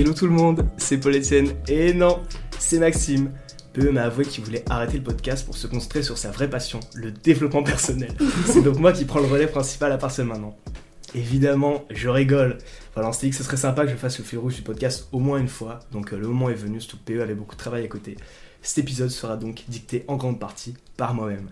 Hello tout le monde, c'est Paul Etienne et non, c'est Maxime. PE m'a avoué qu'il voulait arrêter le podcast pour se concentrer sur sa vraie passion, le développement personnel. c'est donc moi qui prends le relais principal à partir de maintenant. Évidemment, je rigole. Voilà, on s'est dit que ce serait sympa que je fasse le fil rouge du podcast au moins une fois, donc euh, le moment est venu, surtout que PE avait beaucoup de travail à côté. Cet épisode sera donc dicté en grande partie par moi-même.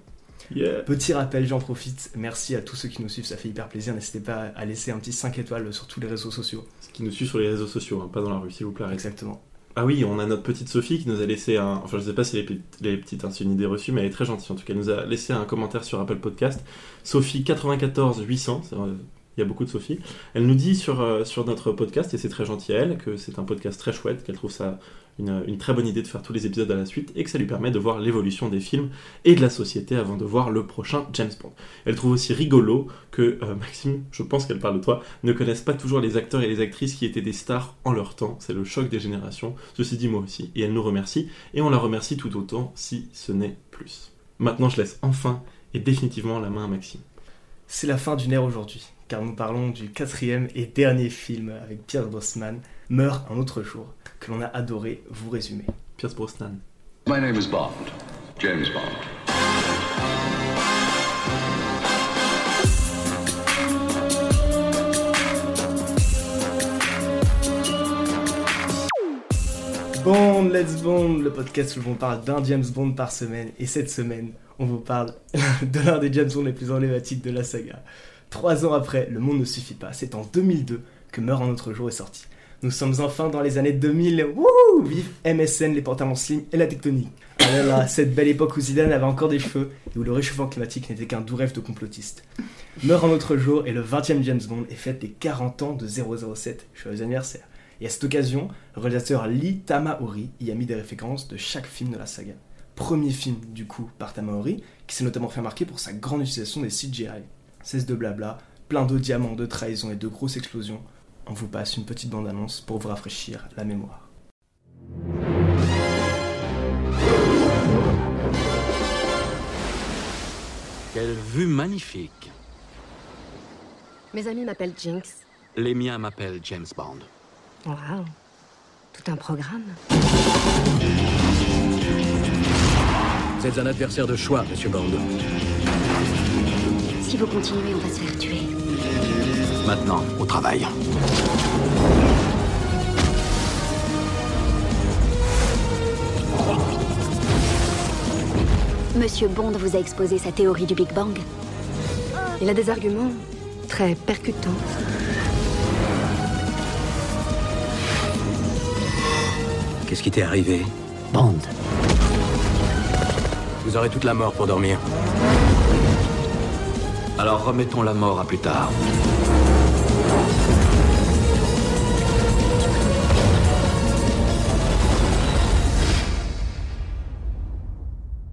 Yeah. Petit rappel, j'en profite. Merci à tous ceux qui nous suivent, ça fait hyper plaisir. N'hésitez pas à laisser un petit 5 étoiles sur tous les réseaux sociaux. Ce qui nous suit sur les réseaux sociaux, hein, pas dans la rue, s'il vous plaît. arrêtez. Exactement. Ah oui, on a notre petite Sophie qui nous a laissé un. Enfin, je sais pas si les, pe- les petites, hein, c'est une idée reçue, mais elle est très gentille en tout cas. Elle nous a laissé un commentaire sur Apple Podcast. Sophie 94 800, c'est, euh, il y a beaucoup de Sophie. Elle nous dit sur, euh, sur notre podcast, et c'est très gentil à elle, que c'est un podcast très chouette, qu'elle trouve ça une, très bonne idée de faire tous les épisodes à la suite, et que ça lui permet de voir l'évolution des films et de la société avant de voir le prochain James Bond. Elle trouve aussi rigolo que euh, Maxime, je pense qu'elle parle de toi, ne connaissent pas toujours les acteurs et les actrices qui étaient des stars en leur temps. C'est le choc des générations. Ceci dit, moi aussi. Et elle nous remercie, et on la remercie tout autant, si ce n'est plus. Maintenant, je laisse enfin et définitivement la main à Maxime. C'est la fin d'une ère aujourd'hui, car nous parlons du quatrième et dernier film avec Pierre Brosnan, Meurt un autre jour, que l'on a adoré vous résumer. Pierce Brosnan. My name is Bond, James Bond. Bond, Let's Bond, le podcast où l'on parle d'un James Bond par semaine, et cette semaine, on vous parle de l'un des James Bond les plus emblématiques de la saga. Trois ans après, Le Monde ne suffit pas, c'est en 2002 que Meurt un autre jour est sorti. Nous sommes enfin dans les années 2000, wouhou Vive MSN, les pantalons slim et la tectonique. Ah cette belle époque où Zidane avait encore des cheveux et où le réchauffement climatique n'était qu'un doux rêve de complotiste. Meurt un autre jour et le 20e James Bond est fête les 40 ans de 007. Joyeux anniversaire. Et à cette occasion, le réalisateur Lee Tamaori y a mis des références de chaque film de la saga. Premier film, du coup, par Tamaori, qui s'est notamment fait remarquer pour sa grande utilisation des CGI. Cesse de blabla, plein de diamants, de trahison et de grosses explosions. On vous passe une petite bande-annonce pour vous rafraîchir la mémoire. Quelle vue magnifique. Mes amis m'appellent Jinx. Les miens m'appellent James Bond. Waouh, tout un programme. Vous êtes un adversaire de choix, monsieur Bond. Si vous continuez, on va se faire tuer. Maintenant, au travail. Monsieur Bond vous a exposé sa théorie du Big Bang. Il a des arguments très percutants. Qu'est-ce qui t'est arrivé? Bond. Vous aurez toute la mort pour dormir. Alors remettons la mort à plus tard.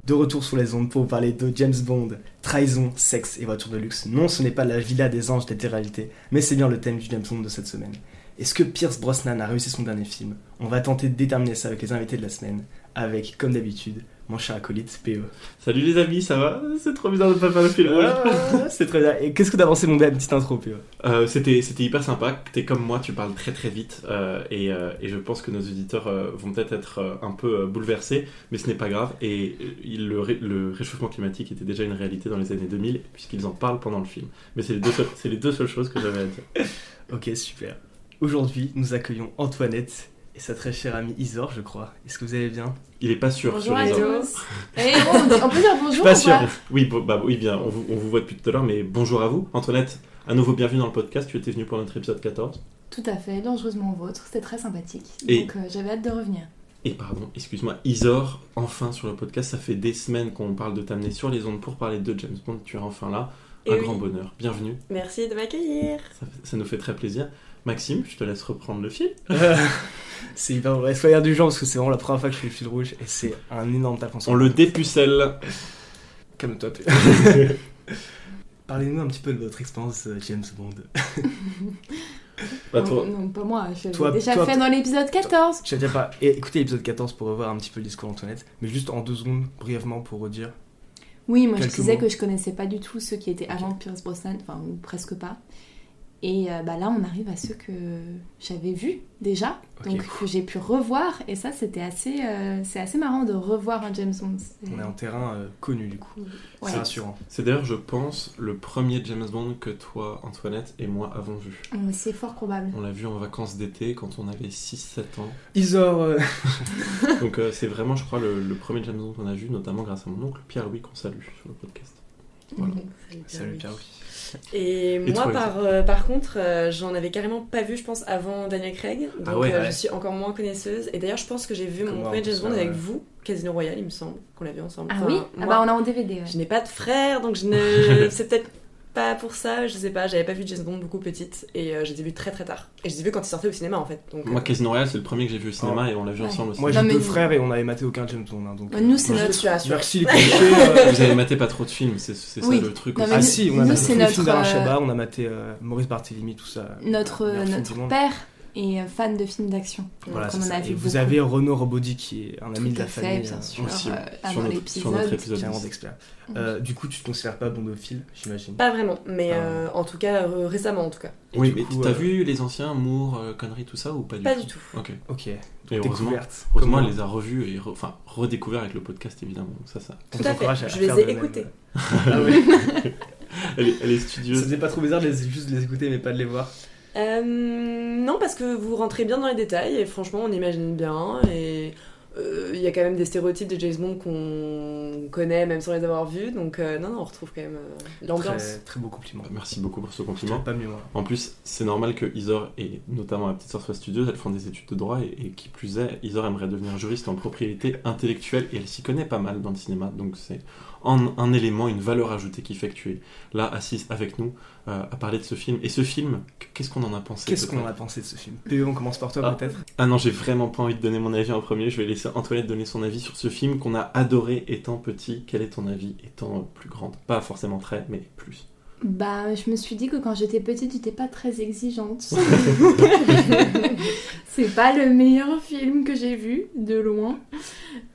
De retour sur les ondes pour parler de James Bond, trahison, sexe et voiture de luxe. Non, ce n'est pas la villa des anges réalité, mais c'est bien le thème du James Bond de cette semaine. Est-ce que Pierce Brosnan a réussi son dernier film? On va tenter de déterminer ça avec les invités de la semaine, avec, comme d'habitude, mon cher acolyte PE. Salut les amis, ça va C'est trop bizarre de pas faire le film. Ah, c'est très bien. Et qu'est-ce que t'as pensé mon belle petite intro, PE Euh, c'était, c'était hyper sympa. T'es comme moi, tu parles très très vite. euh, et, euh, et je pense que nos auditeurs vont peut-être être un peu bouleversés, mais ce n'est pas grave. Et le, ré- le réchauffement climatique était déjà une réalité dans les années 2000, puisqu'ils en parlent pendant le film. Mais c'est les deux, seules- c'est les deux seules choses que j'avais à dire. Ok, super. Aujourd'hui, nous accueillons Antoinette et sa très chère amie Isor, je crois. Est-ce que vous allez bien? Il est pas sûr Bonjour sur ordres. tous. Eh, on, on peut dire bonjour pas sûr. Oui, bon, bah, oui, bien, on vous, on vous voit depuis tout à l'heure, mais bonjour à vous. Antoinette, à nouveau bienvenue dans le podcast. Tu étais venue pour notre épisode 14. Tout à fait, dangereusement vôtre, c'était très sympathique. Et- Donc euh, j'avais hâte de revenir. Et pardon, excuse-moi, Isor, enfin sur le podcast, ça fait des semaines qu'on parle de t'amener sur les ondes pour parler de James Bond, tu es enfin là, Et un oui. grand bonheur, bienvenue, Merci de m'accueillir. ça, ça nous fait très plaisir. Maxime, je te laisse reprendre le fil. C'est hyper vrai. Soyez indulgents parce que c'est vraiment la première fois que je fais le fil rouge et c'est un énorme taf en soi. On le dépucelle. Calme-toi. Parlez-nous un petit peu de votre expérience euh, James Bond. Bah, toi- non, pas moi, je l'ai déjà toi- fait dans l'épisode 14. Je déjà pas écoutez l'épisode 14 pour revoir un petit peu le discours d'Antoinette, mais juste en deux secondes, brièvement pour redire. Oui, moi je disais mots. que je connaissais pas du tout ceux qui étaient avant Pierce Brosnan, enfin ou presque pas. Et euh, bah là, on arrive à ceux que j'avais vus déjà, donc que j'ai pu revoir. Et ça, c'était assez, euh, c'est assez marrant de revoir un James Bond. On est en terrain euh, connu du coup. Ouais. C'est rassurant. C'est d'ailleurs, je pense, le premier James Bond que toi, Antoinette, et moi avons vu. C'est fort probable. On l'a vu en vacances d'été quand on avait 6-7 ans. Isor, euh, Donc euh, c'est vraiment, je crois, le, le premier James Bond qu'on a vu, notamment grâce à mon oncle Pierre-Louis qu'on salue sur le podcast. Voilà. salut Pierre. Et, Et moi, toi, par, euh, par contre, euh, j'en avais carrément pas vu, je pense, avant Daniel Craig. Donc Ah ouais, euh, ouais. je suis encore moins connaisseuse. Et d'ailleurs, je pense que j'ai vu mon premier James Bond avec ouais. vous, Casino Royale, il me semble, qu'on l'a vu ensemble. Ah Enfin, oui? Ah bah on a en DVD. ouais. Je n'ai pas de frère, donc je ne. C'est peut-être pas pour ça, je sais pas. J'avais pas vu James Bond beaucoup petite et euh, je les ai vus très très tard. Et je les ai vus quand ils sortaient au cinéma en fait. Donc, Moi, euh, Casino Royale, c'est le premier que j'ai vu au cinéma et on l'a vu Ouais. ensemble aussi. Moi Non, j'ai mais deux nous- frères et on avait maté aucun James Bond. hein, donc, Bah, nous, c'est moi, je me notre- suis rassurée. Merci les clichés. euh, Vous avez maté pas trop de films, c'est c'est ça Oui. le truc Non, aussi. mais Ah nous- si, on a nous, maté c'est tous les notre, films d'Alain euh, Chabat, on a maté euh, Maurice Barthélémy, tout ça. Notre, Meilleur film notre du monde. père est euh, fan de films d'action. Voilà, Donc c'est on a Et vu vous beaucoup. avez Renaud Robaudy qui est un ami Tout de la fait, famille. bien euh, sûr. aussi, euh, sur avant notre- sur notre l'épisode. épisode. Clairement d'expert. Euh, du coup, tu te considères pas bondophile, j'imagine? Pas vraiment, mais Ah. euh, en tout cas, euh, récemment en tout cas. Et Oui, mais t'as euh, vu les anciens Moore, euh, conneries, tout ça ou pas du Pas tout? du tout. Ok. Ok. Et heureusement, heureusement Comment- elle les a revus et re- enfin redécouvert avec le podcast évidemment. Donc ça, ça. on Tout à fait, à je les ai écoutés. Ah ouais. Elle est, elle est Ça studieuse. faisait pas trop bizarre de les, juste de les écouter mais pas de les voir. Euh, non, parce que vous rentrez bien dans les détails et franchement, on imagine bien. Et euh, il y a quand même des stéréotypes de James Bond qu'on connaît même sans les avoir vus. Donc, euh, non, non, on retrouve quand même euh, l'ambiance. Très, très beau compliment. Merci beaucoup pour ce compliment. Pas mieux. En plus, c'est normal que Isor et notamment la petite sœur soit studieuse, elles font des études de droit et, et qui plus est, Isor aimerait devenir juriste en propriété intellectuelle et elle s'y connaît pas mal dans le cinéma, donc c'est un, un élément, une valeur ajoutée qui fait que tu es là, assise avec nous, euh, à parler de ce film. Et ce film, qu'est-ce qu'on en a pensé Qu'est-ce qu'on en a pensé de ce film? PE, on commence par toi Ah. peut-être Ah non, j'ai vraiment pas envie de donner mon avis en premier, je vais laisser Antoinette donner son avis sur ce film qu'on a adoré étant petit. Quel est ton avis étant plus grande Pas forcément très, mais plus. Bah, je me suis dit que quand j'étais petite, j'étais pas très exigeante. c'est pas le meilleur film que j'ai vu, de loin.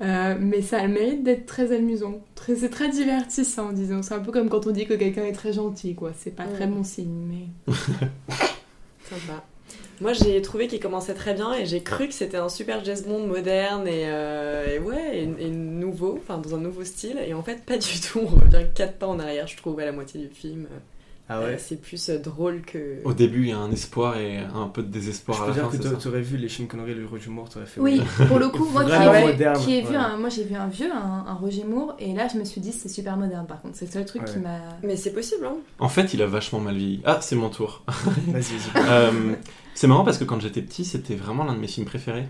Euh, mais ça a le mérite d'être très amusant. Très, c'est très divertissant, disons. C'est un peu comme quand on dit que quelqu'un est très gentil, quoi. C'est pas très bon signe, mais. Sympa. Moi, j'ai trouvé qu'il commençait très bien et j'ai cru que c'était un super James Bond moderne et, euh, et ouais, et, et nouveau, enfin dans un nouveau style. Et en fait, pas du tout. On revient quatre pas en arrière, je trouve, à la moitié du film. Ah Euh, ouais c'est plus euh, drôle que. Au début, il y a un espoir et un peu de Je désespoir à la dire fin, que ça t'aurais vu les Sean Connery et le Roger Moore, t'aurais fait Oui, pour le coup, moi qui ai, qui ai vu ouais. un, moi j'ai vu un vieux, un, un Roger Moore, et là je me suis dit c'est super moderne par contre. C'est le seul truc Ouais. qui m'a. Mais c'est possible, hein. En fait, il a vachement mal vieilli. Ah, c'est mon tour. Vas-y, vas-y. Euh, c'est marrant parce que quand j'étais petit, c'était vraiment l'un de mes films préférés.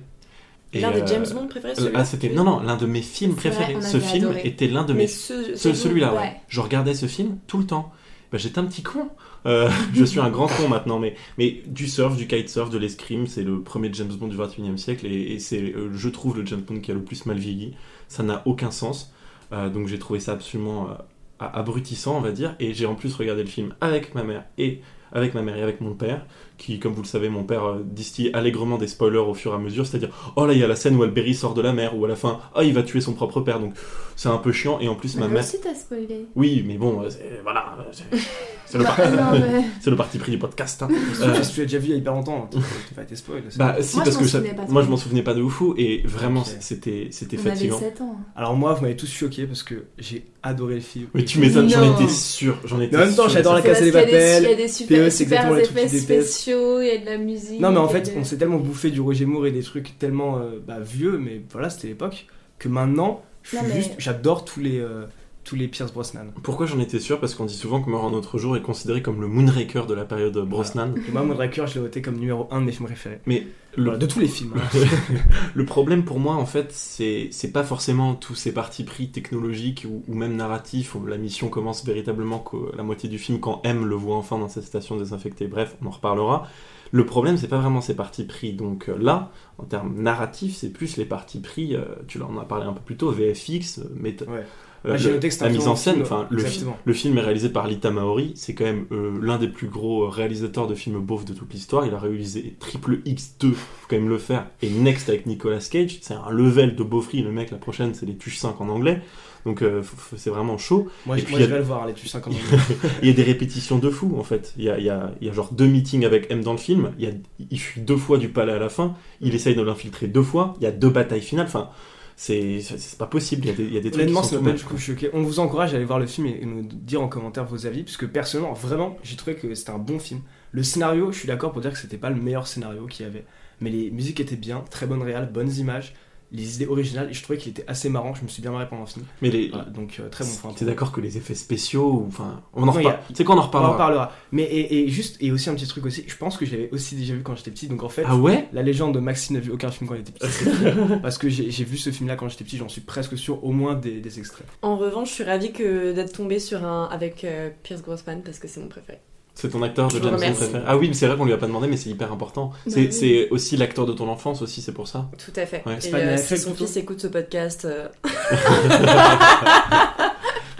L'un des euh, James Bond préférés, celui-là Ah, c'était non non l'un de mes films vrai, préférés. Ce film adoré. était l'un de mes ce, ce- celui-là. Ouais. Ouais. Je regardais ce film tout le temps. Bah, j'étais un petit con. Euh, je suis un grand con maintenant, mais mais du surf, du kitesurf, de l'escrime, c'est le premier James Bond du 21e siècle et, c'est euh, je trouve le James Bond qui a le plus mal vieilli. Ça n'a aucun sens. Euh, donc j'ai trouvé ça absolument abrutissant, on va dire. Et j'ai en plus regardé le film avec ma mère et avec ma mère et avec mon père, qui, comme vous le savez, mon père euh, distille allègrement des spoilers au fur et à mesure, c'est-à-dire, oh là, il y a la scène où Alberi sort de la mer, ou à la fin, oh, il va tuer son propre père, donc c'est un peu chiant, et en plus, ma Moi mère... aussi t'as spoilé. Oui, mais bon, euh, voilà, euh, c'est le, par- non, mais- c'est le parti pris du podcast. hein. Euh, Euh, tu l'as déjà vu il y a hyper longtemps, t'as pas été spoil. bah si, Moi, parce je m'en que ça- souvenais pas moi je m'en souvenais pas de ouf, et vraiment, Ok. c'était c'était On avait fatigant. 7 ans. Alors moi, vous m'avez tous choqué parce que j'ai adoré le film. Mais tu m'étonnes, j'en étais sûr, j'en étais en même temps, sûr. j'adore la Casa des qu'il y a des- Papel. Il y a des super, c'est super exactement les trucs effets qu'ils détestent. spéciaux, il y a de la musique. Non mais en fait, de- on s'est tellement bouffé du Roger Moore et des trucs tellement euh, bah, vieux, mais voilà, c'était l'époque, que maintenant, mais- j'adore tous les euh, tous les Pierce Brosnan. Pourquoi j'en étais sûr? Parce qu'on dit souvent que Mort en notre jour est considéré comme le Moonraker de la période Brosnan. Et moi, Moonraker, je l'ai voté comme numéro 1 de mes films préférés. Mais le, Voilà, de tous les films. hein. le problème pour moi, en fait, c'est pas forcément tous ces partis pris technologiques ou, ou même narratifs où la mission commence véritablement que la moitié du film quand M le voit enfin dans cette station désinfectée. Bref, on en reparlera. Le problème, c'est pas vraiment ces partis pris. Donc euh, là, en termes narratifs, c'est plus les partis pris. euh, tu en as parlé un peu plus tôt, VFX, euh, Ouais. Euh, Ah, le- la film en scène, enfin, le, fi- exactement. le film est réalisé par Lita Maori, c'est quand même euh, l'un des plus gros réalisateurs de films beaufs de toute l'histoire. Il a réalisé Triple X2, faut quand même le faire, et Next avec Nicolas Cage. C'est un level de beaufry, le mec, la prochaine, c'est les Tuches 5 en anglais. Donc euh, c'est vraiment chaud. Moi, Et je- puis, moi y je a- vais le voir, les tu 50 Il y a des répétitions de fou en fait. Il y a, il y a- il y a genre deux meetings avec M dans le film. Il, y a, il fuit deux fois du palais à la fin. Il essaye de l'infiltrer deux fois. Il y a deux batailles finales. Enfin, c'est pas possible. Il y a des, il y a des trucs Honnêtement, ça m'a pas choqué. On vous encourage à aller voir le film et, et nous dire en commentaire vos avis, puisque personnellement, vraiment, j'ai trouvé que c'était un bon film. Le scénario, je suis d'accord pour dire que c'était pas le meilleur scénario qu'il y avait, mais les musiques étaient bien, très bonnes réales, bonnes images, les idées originales, et je trouvais qu'il était assez marrant. Je me suis bien marré pendant le film. Mais les, Voilà, donc euh, très bon point. T'es d'accord que les effets spéciaux, enfin, on en reparle. C'est quand on en On en reparlera. reparlera. Mais et, et juste et aussi un petit truc aussi. Je pense que je l'avais aussi déjà vu quand j'étais petit. Donc en fait, Ah ouais? la légende de Maxime n'a vu aucun film quand il était petit. parce que j'ai vu ce film-là quand j'étais petit. J'en suis presque sûr. Au moins des, des extraits. En revanche, je suis ravie que d'être tombée sur un avec euh, Pierce Brosnan parce que c'est mon préféré. C'est ton acteur de James Bond préféré. Ah oui, mais c'est vrai qu'on lui a pas demandé, mais c'est hyper important. C'est oui. c'est aussi l'acteur de ton enfance aussi, c'est pour ça. Tout à fait. Ouais. Et euh, si son plutôt fils écoute ce podcast, euh,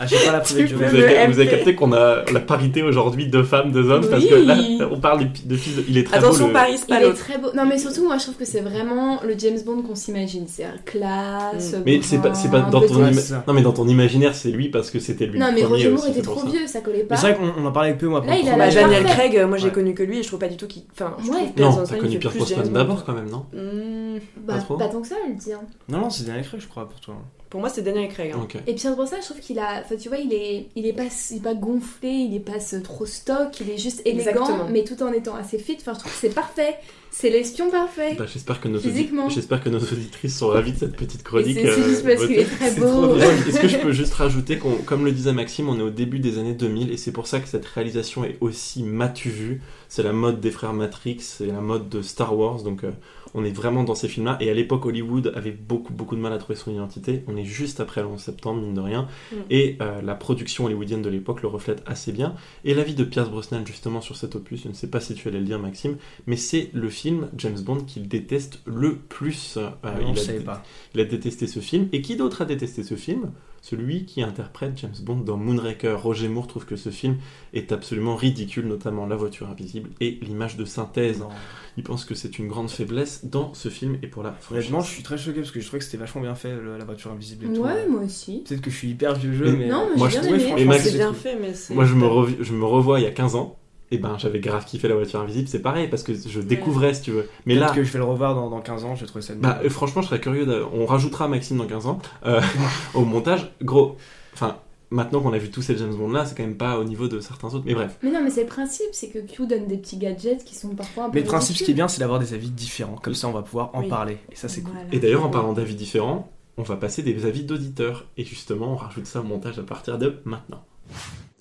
Ah, j'ai pas la de Vous avez, vous avez capté qu'on a la parité aujourd'hui deux femmes, deux hommes, parce que là, on parle des- de fils. de- Il est très attention, beau. le- Paris, pas l'autre. très beau. Non, mais surtout, moi, je trouve que c'est vraiment le James Bond qu'on s'imagine. C'est un classe. Mm. Mais c'est pas, c'est pas dans ton, ima- non mais dans ton imaginaire, c'est lui parce que c'était lui. Non, mais Roger Moore était trop ça. vieux, ça collait pas. c'est vrai qu'on on en parlait avec peu moi. pour Là, le il a. Bah, Daniel. Craig, moi j'ai Ouais. connu que lui et je trouve pas du tout qu'il. Enfin, je Ouais. trouve Pierce Non, t'as connu Pierce Brosnan James d'abord quand même, non? Hmm, Bah, Pas trop. pas tant que ça, elle dit. hein. Non, non, c'est Daniel Craig, je crois, pour toi. Pour moi, c'est Daniel Craig. hein. Ok. Et Pierce Brosnan, je trouve qu'il a. Enfin, tu vois, il est, il est pas, il est pas gonflé, il est pas trop stock, il est juste élégant, Exactement. mais tout en étant assez fit. Enfin, je trouve que c'est parfait. C'est l'espion parfait. Bah, j'espère que nos Physiquement. audi- j'espère que nos auditrices sont ravies de cette petite Et chronique. c'est c'est juste euh, parce qu'il est très beau. Est-ce que je peux juste rajouter qu'on, comme le disait Maxime, on est au début des années 2000 et c'est pour ça que cette réalisation est aussi matu vue. C'est la mode des frères Matrix, c'est la mode de Star Wars, donc euh, on est vraiment dans ces films-là. Et à l'époque, Hollywood avait beaucoup beaucoup de mal à trouver son identité. On est juste après le 11 septembre, mine de rien, Mm. et euh, la production hollywoodienne de l'époque le reflète assez bien. Et l'avis de Pierce Brosnan justement sur cet opus, je ne sais pas si tu allais le dire, Maxime, mais c'est le film James Bond qu'il déteste le plus. Euh, Ah, non, il a pas. il a détesté ce film. Et qui d'autre a détesté ce film? Celui qui interprète James Bond dans Moonraker. Roger Moore trouve que ce film est absolument ridicule, notamment la voiture invisible et l'image de synthèse. Non. Il pense que c'est une grande faiblesse dans ce film et pour la Honnêtement, je suis très choqué parce que je trouvais que c'était vachement bien fait, le- la voiture invisible et tout. Ouais, moi aussi. Peut-être que je suis hyper vieux jeu, Mais- mais. Non, mais Moi, j'ai je bien trouvais aimé. C'est j'ai bien trouvé. fait, mais c'est. Moi, je me, rev- je me revois il y a 15 ans. Et ben, j'avais grave kiffé la voiture invisible. C'est pareil parce que je découvrais, si tu veux. Mais là, que je vais le revoir dans, dans 15 ans, je vais trouver ça Bah, euh, franchement, je serais curieux. de- On rajoutera Maxime dans 15 ans euh, au montage. Gros, enfin, maintenant qu'on a vu tous ces James Bond là, c'est quand même pas au niveau de certains autres. Mais bref. Mais non, mais c'est le principe, c'est que Q donne des petits gadgets qui sont parfois un peu. Mais le principe, ce qui est bien, c'est d'avoir des avis différents. Comme ça, on va pouvoir en Oui. parler. Et ça, c'est cool. Et d'ailleurs, en parlant d'avis différents, on va passer des avis d'auditeurs. Et justement, on rajoute ça au montage à partir de maintenant.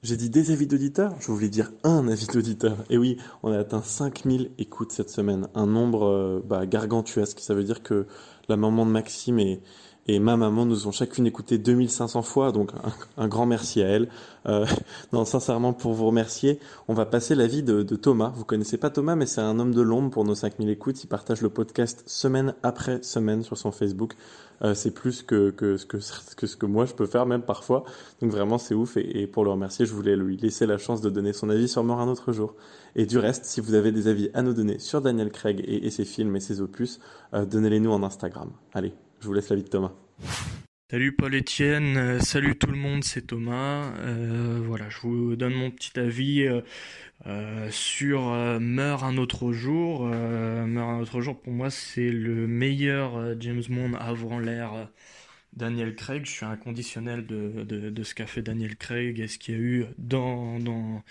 J'ai dit des avis d'auditeurs, je voulais dire un avis d'auditeur. Et oui, on a atteint 5000 écoutes cette semaine, un nombre euh, bah, gargantuesque. Ça veut dire que la maman de Maxime et, et ma maman nous ont chacune écouté 2500 fois, donc un, grand merci à elle. Euh, non, sincèrement, pour vous remercier, on va passer l'avis de, Thomas. Vous connaissez pas Thomas, mais c'est un homme de l'ombre pour nos 5000 écoutes. Il partage le podcast semaine après semaine sur son Facebook. Euh, c'est plus que, que, que, que ce que moi je peux faire même parfois. Donc vraiment c'est ouf et, pour le remercier je voulais lui laisser la chance de donner son avis sur Mort un autre jour. Et du reste si vous avez des avis à nous donner sur Daniel Craig et, et ses films et ses opus, euh, donnez-les nous en Instagram. Allez, je vous laisse l'avis de Thomas. Salut Paul Etienne, euh, salut tout le monde, c'est Thomas. Euh, voilà, je vous donne mon petit avis euh, sur euh, Meurt un autre jour. Meurt un autre jour, pour moi, c'est le meilleur James Bond avant l'ère Daniel Craig. Je suis inconditionnel de, de, de ce qu'a fait Daniel Craig et ce qu'il y a eu dans, dans,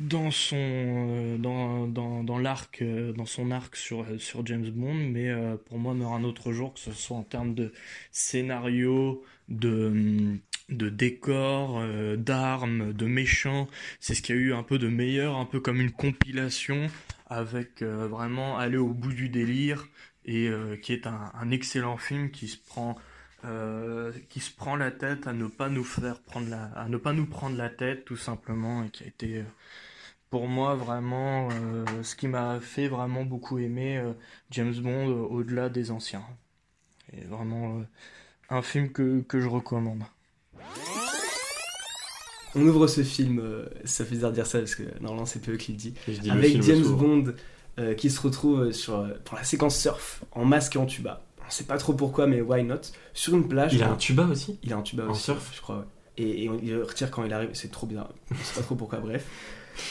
dans son euh, dans, dans, dans l'arc euh, dans son arc sur sur James Bond mais euh, pour moi meurt un autre jour que ce soit en termes de scénario de de décor euh, d'armes de méchants. C'est ce qu'il y a eu un peu de meilleur un peu comme une compilation avec euh, vraiment aller au bout du délire et euh, qui est un, excellent film qui se prend euh, qui se prend la tête à ne pas nous faire prendre la à ne pas nous prendre la tête tout simplement et qui a été euh, pour moi vraiment euh, ce qui m'a fait vraiment beaucoup aimer euh, James Bond euh, au-delà des anciens. Et vraiment euh, un film que, que je recommande. On ouvre ce film, euh, ça fait bizarre de dire ça parce que normalement c'est peu qui le dit, dis avec James. Bond euh, qui se retrouve sur, euh, pour la séquence surf en masque et en tuba. On sait pas trop pourquoi, mais why not? Sur une plage. Il a un tuba aussi? Il a un tuba En aussi, surf? je crois. ouais. Et, et on- il le retire quand il arrive, c'est trop bizarre. On sait pas trop pourquoi, bref.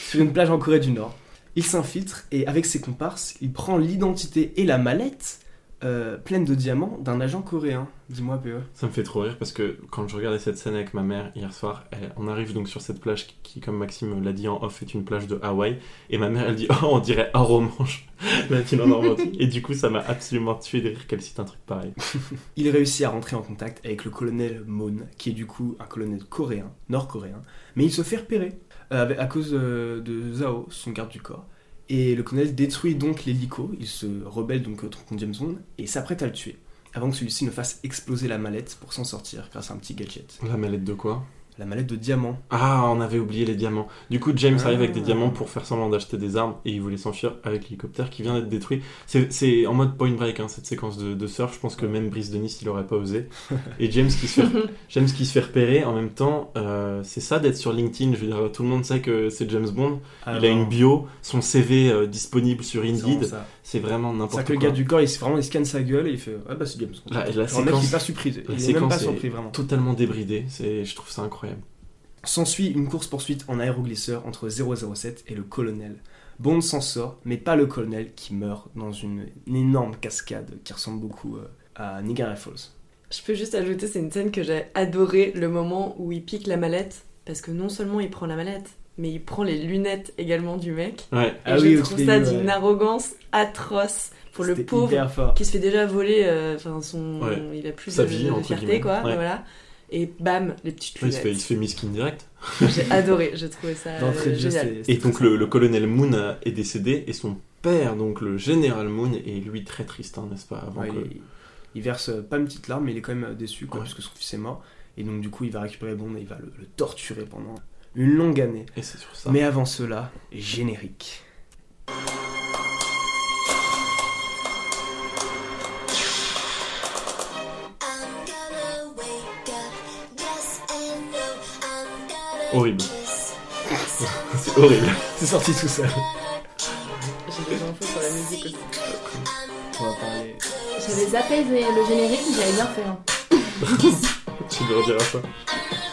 Sur une plage en Corée du Nord, il s'infiltre et avec ses comparses, il prend l'identité et la mallette euh, pleine de diamants d'un agent coréen. Dis-moi, PE. Ça me fait trop rire parce que quand je regardais cette scène avec ma mère hier soir, elle- on arrive donc sur cette plage qui, comme Maxime l'a dit en off, est une plage de Hawaï. Et ma mère, elle dit Oh, on dirait Aromanche, la ville en Normandie. et du coup, ça m'a absolument tué de rire qu'elle cite un truc pareil. Il réussit à rentrer en contact avec le colonel Moon, qui est du coup un colonel coréen, nord-coréen, mais il se fait repérer euh, à cause euh, de Zhao, son garde du corps. Et le colonel détruit donc l'hélico, il se rebelle donc contre James Bond et s'apprête à le tuer, avant que celui-ci ne fasse exploser la mallette pour s'en sortir grâce à un petit gadget. La mallette de quoi? La mallette de diamant. Ah, on avait oublié les diamants. Du coup, James Ah. arrive avec des diamants pour faire semblant d'acheter des armes et il voulait s'enfuir avec l'hélicoptère qui vient d'être détruit. C'est en mode point break, hein, cette séquence de, de surf. Je pense que même Brice de Nice, il aurait pas osé. Et James qui se fait, James qui se fait repérer en même temps, euh, c'est ça d'être sur LinkedIn. Je veux dire, tout le monde sait que c'est James Bond. il a une bio, son CV euh, disponible sur Indeed. C'est vraiment n'importe que quoi. le gars du corps, il, se- vraiment, il scanne sa gueule et il fait Ah bah c'est James Bond. La- la Genre, le mec, séquence- il est pas surpris. Il est même séquence pas surpris vraiment. totalement débridée. C'est, je trouve ça incroyable. S'ensuit une course-poursuite en aéroglisseur entre 007 et le colonel. Bond s'en sort, mais pas le colonel qui meurt dans une, une énorme cascade qui ressemble beaucoup euh, à Niagara Falls. Je peux juste ajouter, c'est une scène que j'ai adoré, le moment où il pique la mallette, parce que non seulement il prend la mallette, mais il prend les lunettes également du mec. Ouais. Et Ah je oui, trouve ça d'une ouais. arrogance atroce pour le pauvre hyper fort. qui se fait déjà voler, euh, enfin son, Ouais. il a plus Sa de, vie, de entre fierté guillemets. quoi, Ouais. voilà. Et bam, les petites Ouais, il, se lunettes. fait, il se fait miskin direct. J'ai adoré, j'ai trouvé ça euh, génial. Et donc le, colonel Moon a- est décédé et son père, donc le général Moon, est lui très triste, hein, n'est-ce pas avant Ouais, que- il, il verse pas une petite larme, mais il est quand même déçu quoi, Ouais. parce que son fils est mort. Et donc du coup, il va récupérer Bond et il va le, le torturer pendant une longue année. Et c'est sur ça. Mais avant cela, générique. Horrible. c'est horrible. C'est sorti tout seul. J'ai des infos sur la musique aussi. On va parler. J'avais zappé le générique, j'avais bien fait. hein. Tu veux redire à ça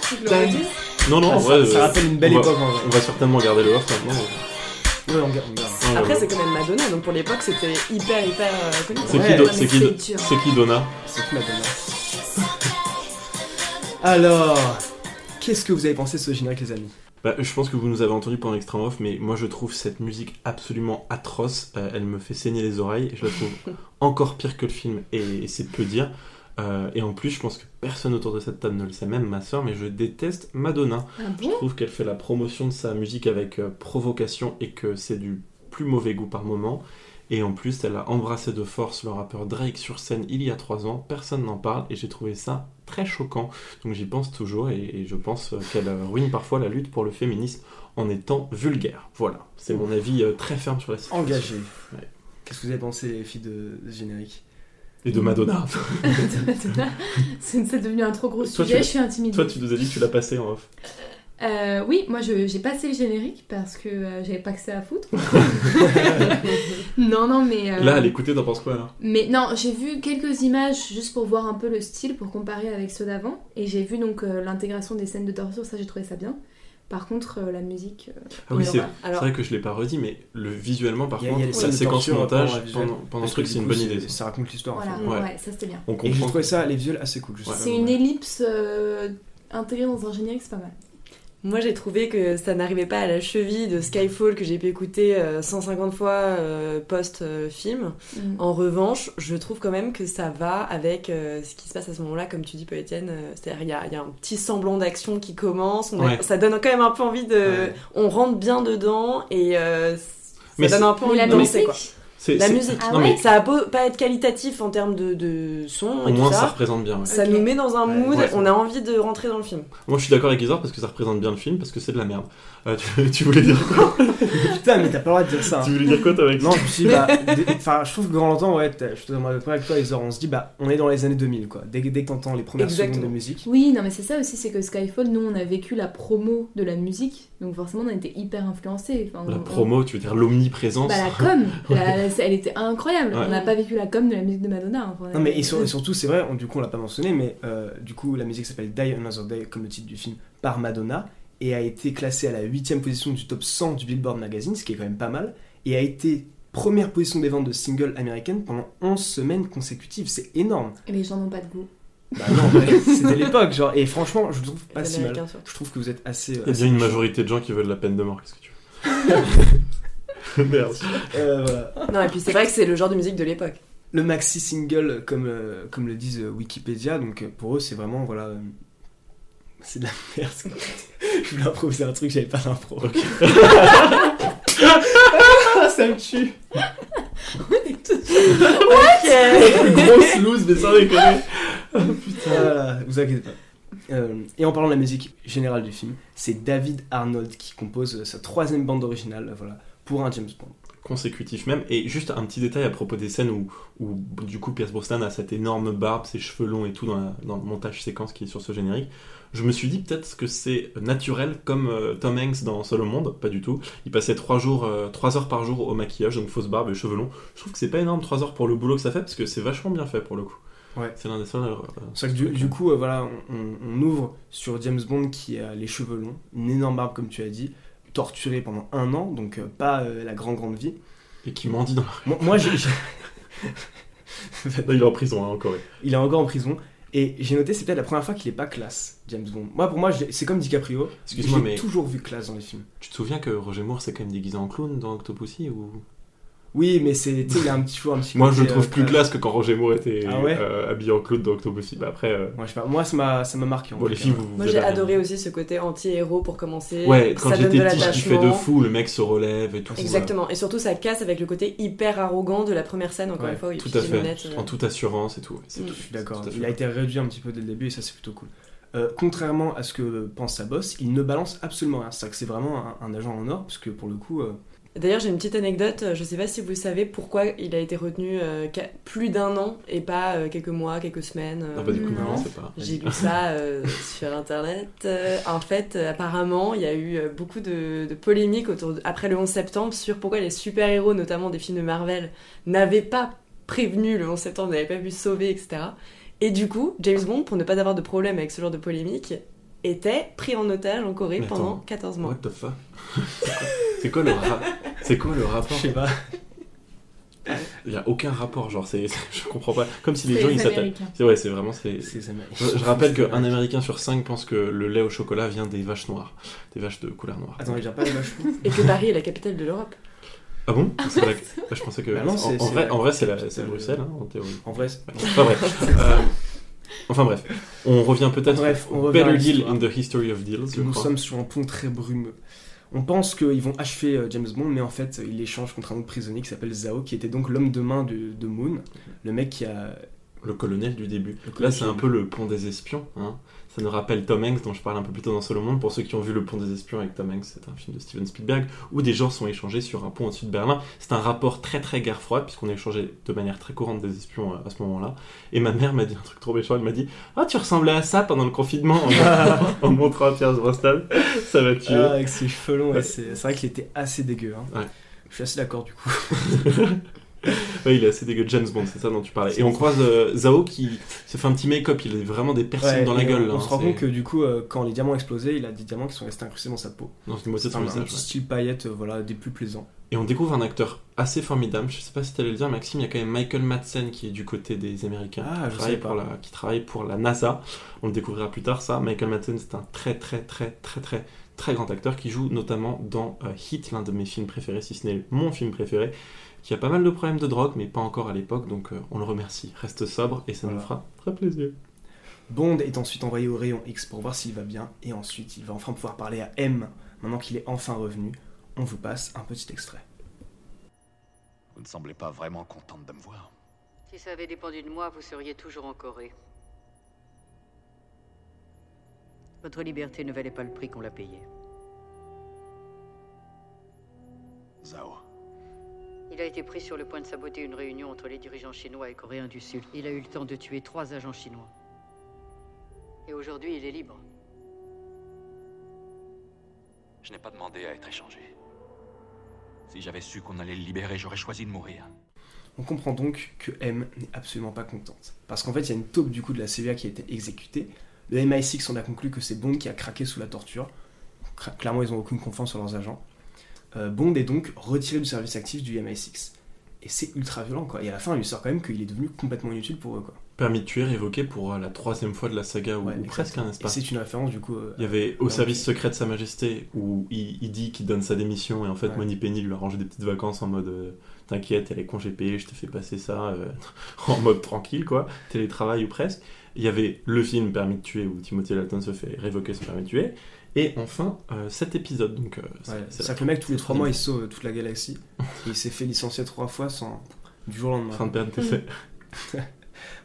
Tu le redis Non, non, Ah, en ça, vrai, ça euh, rappelle une belle on va- époque en vrai. On va certainement garder le off maintenant. Ouais, on garde, on garde. Non, Après, c'est quand même Madonna, donc pour l'époque, c'était hyper, hyper euh, connu. C'est Ouais, qui, Do- qui, Do- qui Donna C'est qui Madonna Alors, qu'est-ce que vous avez pensé de ce générique, les amis? Bah, je pense que vous nous avez entendu pendant l'extra off, mais moi je trouve cette musique absolument atroce. Euh, elle me fait saigner les oreilles. Je la trouve encore pire que le film, et, et c'est peu dire. Euh, et en plus, je pense que personne autour de cette table ne le sait, même ma soeur, mais je déteste Madonna. Ah Je trouve qu'elle fait la promotion de sa musique avec euh, provocation et que c'est du plus mauvais goût par moment. Et en plus, elle a embrassé de force le rappeur Drake sur scène il y a trois ans. Personne n'en parle et j'ai trouvé ça très choquant. Donc j'y pense toujours et, et je pense euh, qu'elle ruine parfois la lutte pour le féminisme en étant vulgaire. Voilà, c'est mon avis euh, très ferme sur la situation. Engagé. Ouais. Qu'est-ce que vous avez pensé, les filles de, générique? Et de Madonna. C'est c'est devenu un trop gros Toi, sujet, je suis intimidée. Toi, tu nous as dit que tu l'as passé en off. Euh, oui, moi j'ai passé le générique parce que euh, j'avais pas que ça à foutre. non, non, mais. euh, Là, à l'écouter, t'en penses quoi là? Mais non, j'ai vu quelques images juste pour voir un peu le style, pour comparer avec ceux d'avant. Et j'ai vu donc euh, l'intégration des scènes de torture, ça j'ai trouvé ça bien. Par contre, euh, la musique. euh, Ah oui, c'est Alors, vrai que je l'ai pas redit, mais le visuellement, par a- contre, la séquence montage pendant pendant, ce truc, c'est une bonne idée. Ça raconte l'histoire. en Voilà, fait. ouais, Ouais. ça c'était bien. On Et j'ai comprend. trouvé ça, les visuels, assez cool. C'est une ellipse euh, intégrée dans un générique, c'est pas mal. Moi, j'ai trouvé que ça n'arrivait pas à la cheville de Skyfall que j'ai pu écouter euh, 150 fois euh, post-film. Mm. En revanche, je trouve quand même que ça va avec euh, ce qui se passe à ce moment-là, comme tu dis, Paul Etienne. euh, C'est-à-dire, il y a, il y a un petit semblant d'action qui commence. on a- Ouais. Ça donne quand même un peu envie de. Ouais. On rentre bien dedans et euh, ça Mais donne un peu envie de danser, quoi. C'est- La musique. Ah non, ouais mais Ça a beau pas être qualitatif en termes de, de son au et tout moins ça ça. représente bien. ouais. Ça nous met dans un mood, ouais. on a envie de rentrer dans le film. Moi je suis d'accord avec Isor parce que ça représente bien le film, parce que c'est de la merde. Euh, tu, tu voulais dire quoi Putain, mais t'as pas le droit de dire ça. hein. Tu voulais dire quoi toi avec Non, je me suis dit, bah, enfin, je trouve que grand longtemps, ouais, je te demande avec toi, Isor, on se dit, bah, on est dans les années 2000, quoi. Dès, que- dès que t'entends les premières Exactement. secondes de musique. Oui, non, mais c'est ça aussi, c'est que Skyfall, nous, on a vécu la promo de la musique, donc forcément, on a été hyper influencés. Enfin, La on- promo, tu veux dire l'omniprésence Bah, la com, la- la- elle était incroyable. Ouais. On n'a pas vécu la com de la musique de Madonna. enfin, Non, mais et sur- et surtout, c'est vrai, on- du coup, on l'a pas mentionné, mais euh, du coup, la musique s'appelle Die Another Day, comme le titre du film, par Madonna, et a été classée à la 8ème position du top 100 du Billboard Magazine, ce qui est quand même pas mal, et a été première position des ventes de singles américaines pendant 11 semaines consécutives. C'est énorme. Et les gens n'ont pas de goût. Bah non, c'était l'époque, genre, et franchement, je trouve pas si mal. Surtout. Je trouve que vous êtes assez. Il y a bien une majorité de gens qui veulent la peine de mort, qu'est-ce que tu veux? Merde. Euh, voilà. Non, et puis c'est vrai que c'est le genre de musique de l'époque. Le maxi single, comme, euh, comme le disent euh, Wikipédia, donc euh, pour eux, c'est vraiment, voilà. C'est de la merde. je voulais improviser un truc, j'avais pas d'impro. Ok. ça me tue. Grosse loose, mais sans déconner. Voilà, vous inquiétez pas. Euh, et en parlant de la musique générale du film, c'est David Arnold qui compose sa troisième bande originale, voilà, pour un James Bond. Consécutif même. Et juste un petit détail à propos des scènes où, où du coup Pierce Brosnan a cette énorme barbe, ses cheveux longs et tout dans, la- dans le montage séquence qui est sur ce générique. Je me suis dit peut-être que c'est naturel comme euh, Tom Hanks dans Seul au monde, pas du tout. Il passait 3 jours, euh, trois heures par jour au maquillage, donc fausse barbe et cheveux longs. Je trouve que c'est pas énorme 3 heures pour le boulot que ça fait parce que c'est vachement bien fait pour le coup. Ouais. C'est l'un des seuls. euh, du, du coup, euh, voilà, on, ouvre sur James Bond qui a les cheveux longs, une énorme barbe comme tu as dit, torturé pendant un an, donc pas la grande grande vie. Et qui mendie dans la Moi, moi, j'ai- il est en prison hein, en Corée. il est encore en prison. Et j'ai noté, c'est peut-être la première fois qu'il est pas classe, James Bond. Moi, pour moi, j'ai- c'est comme DiCaprio. Excuse-moi, j'ai mais- toujours vu classe dans les films. Tu te souviens que Roger Moore s'est quand même déguisé en clown dans Octopussy ou... Oui, mais c'est, tu sais, il a un petit toujours un petit. Moi, je le trouve euh, plus classe que quand Roger Moore était Ah ouais euh, habillé en clown dans Octopussy. Bah après, euh, Moi, je sais pas, moi, ça m'a, ça m'a marqué. en bon, tout les filles, vous, vous Moi j'ai rien. adoré aussi ce côté anti-héros pour commencer. Ouais, quand ça donne de j'étais petit, je kiffais de fou, le mec se relève et tout. Exactement, et surtout ça casse avec le côté hyper arrogant de la première scène, encore Ouais, une fois, où il Tout à fait, lunettes, euh. en toute assurance et tout. C'est Mm. tout. Je suis d'accord. Il a été réduit un petit peu dès le début et ça, c'est plutôt cool. Euh, contrairement à ce que pense sa boss, il ne balance absolument rien. C'est-à-dire que c'est vraiment un, un agent en or, parce que pour le coup. euh, D'ailleurs, j'ai une petite anecdote, euh, je sais pas si vous savez pourquoi il a été retenu euh, plus d'un an et pas euh, quelques mois, quelques semaines. euh, Ah bah du coup, Non. non, c'est pas. J'ai lu ça sur internet. En fait, apparemment, il y a eu beaucoup de, de polémiques autour de- après le 11 septembre sur pourquoi les super-héros, notamment des films de Marvel, n'avaient pas prévenu le 11 septembre, n'avaient pas pu se sauver, etc. Et du coup, James Bond, pour ne pas avoir de problème avec ce genre de polémique, était pris en otage en Corée pendant attends, 14 mois. What the fuck? C'est quoi le ra- C'est quoi le rapport Je sais pas. Il y a aucun rapport, genre, c'est, je comprends pas. Comme si les gens les ils. C'est ouais, c'est vraiment c'est. Je, je rappelle qu'un Américain sur 5 pense que le lait au chocolat vient des vaches noires, des vaches de couleur noire. Attends, il vient pas les vaches Et que Paris est la capitale de l'Europe. Ah bon? C'est vrai que- bah, Je pensais que. Bah non, en, c'est- en vrai, la- en vrai, c'est, la- c'est c'est le- Bruxelles, hein, en théorie. En vrai, c'est- Enfin bref. Euh, enfin bref. On revient peut-être Bref, on revient Better Deal in the History of Deals, nous crois. sommes sur un pont très brumeux. On pense qu'ils vont achever euh, James Bond, mais en fait, ils l'échangent contre un autre prisonnier qui s'appelle Zhao, qui était donc l'homme de main de, de Moon, le mec qui a. Le colonel du début. Là, c'est un peu le pont des espions. Hein. Ça nous rappelle Tom Hanks, dont je parle un peu plus tôt dans Solo Monde. Pour ceux qui ont vu Le pont des espions avec Tom Hanks, c'est un film de Steven Spielberg, où des gens sont échangés sur un pont au-dessus de Berlin. C'est un rapport très très guerre froide, puisqu'on échangeait de manière très courante des espions euh, à ce moment-là. Et ma mère m'a dit un truc trop méchant. Elle m'a dit Ah, tu ressemblais à ça pendant le confinement en, montrant à Pierre Brosnan. Ça m'a tué. Ah, avec ses cheveux longs, ouais, c'est vrai qu'il était assez dégueu. hein. Ouais. Je suis assez d'accord du coup. Ouais, il est assez dégueu. James Bond, c'est ça dont tu parlais. Et on croise euh, Zhao qui se fait un petit make-up. Il a vraiment des piercings Ouais, dans la gueule. On, là, hein, se rend compte que du coup, euh, quand les diamants ont explosé, il a des diamants qui sont restés incrustés dans sa peau. Son un, petit style paillette, euh, voilà, des plus plaisants. Et on découvre un acteur assez formidable. Je sais pas si tu allais le dire, Maxime. Il y a quand même Michael Madsen qui est du côté des Américains. Ah, qui, travaille pour la, qui travaille pour la NASA. On le découvrira plus tard, ça. Michael Madsen, c'est un très, très, très, très, très, très grand acteur qui joue notamment dans euh, Hit, l'un de mes films préférés, si ce n'est mon film préféré. Qui a pas mal de problèmes de drogue, mais pas encore à l'époque. Donc euh, on le remercie. Reste sobre et ça nous fera très plaisir. Bond est ensuite envoyé au rayon X pour voir s'il va bien, et ensuite il va enfin pouvoir parler à M, maintenant qu'il est enfin revenu. On vous passe un petit extrait. Vous ne semblez pas vraiment contente de me voir. Si ça avait dépendu de moi, vous seriez toujours en Corée. Votre liberté ne valait pas le prix qu'on l'a payé. Zhao. Il a été pris sur le point de saboter une réunion entre les dirigeants chinois et coréens du Sud. Il a eu le temps de tuer trois agents chinois. Et aujourd'hui, il est libre. Je n'ai pas demandé à être échangé. Si j'avais su qu'on allait le libérer, j'aurais choisi de mourir. On comprend donc que M n'est absolument pas contente. Parce qu'en fait, il y a une taupe du coup de la CIA qui a été exécutée. Le MI6 en a conclu que c'est Bond qui a craqué sous la torture. Clairement, ils n'ont aucune confiance en leurs agents. Euh, Bond est donc retiré du service actif du MI6. Et c'est ultra violent, quoi. Et à la fin, il lui sort quand même qu'il est devenu complètement inutile pour eux, quoi. Permis de tuer révoqué pour euh, la troisième fois de la saga, ou, Ouais, ou presque, hein, n'est-ce pas c'est une référence, du coup. euh, Il y avait au service secret de Sa Majesté où il, il dit qu'il donne sa démission et en fait Ouais. Money Penny lui a rangé des petites vacances en mode euh, t'inquiète, elle est congé payé, je te fais passer ça euh, en mode tranquille quoi, télétravail ou presque. Il y avait le film Permis de tuer où Timothy Dalton se fait révoquer son permis de tuer et enfin euh, cet épisode donc euh, Ouais, c'est C'est-à-dire que le mec, tous les trois troisième mois, il sauve toute la galaxie. et il s'est fait licencier trois fois sans... du jour au lendemain. fin de période d'essai.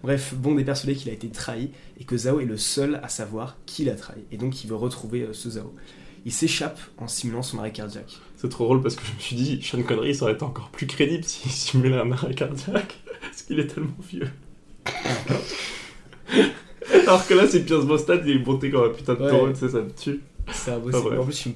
Bref, Bond est persuadé qu'il a été trahi et que Zhao est le seul à savoir qui l'a trahi. Et donc il veut retrouver euh, ce Zhao. Il s'échappe en simulant son arrêt cardiaque. C'est trop drôle parce que je me suis dit Sean Connery ça aurait été encore plus crédible s'il simulait un arrêt cardiaque parce qu'il est tellement vieux. Alors que là c'est Pierce Brosnan, il est monté comme un putain de Ouais. taureau, tu sais, ça me tue. C'est Ah, impossible. bref. en plus, il me...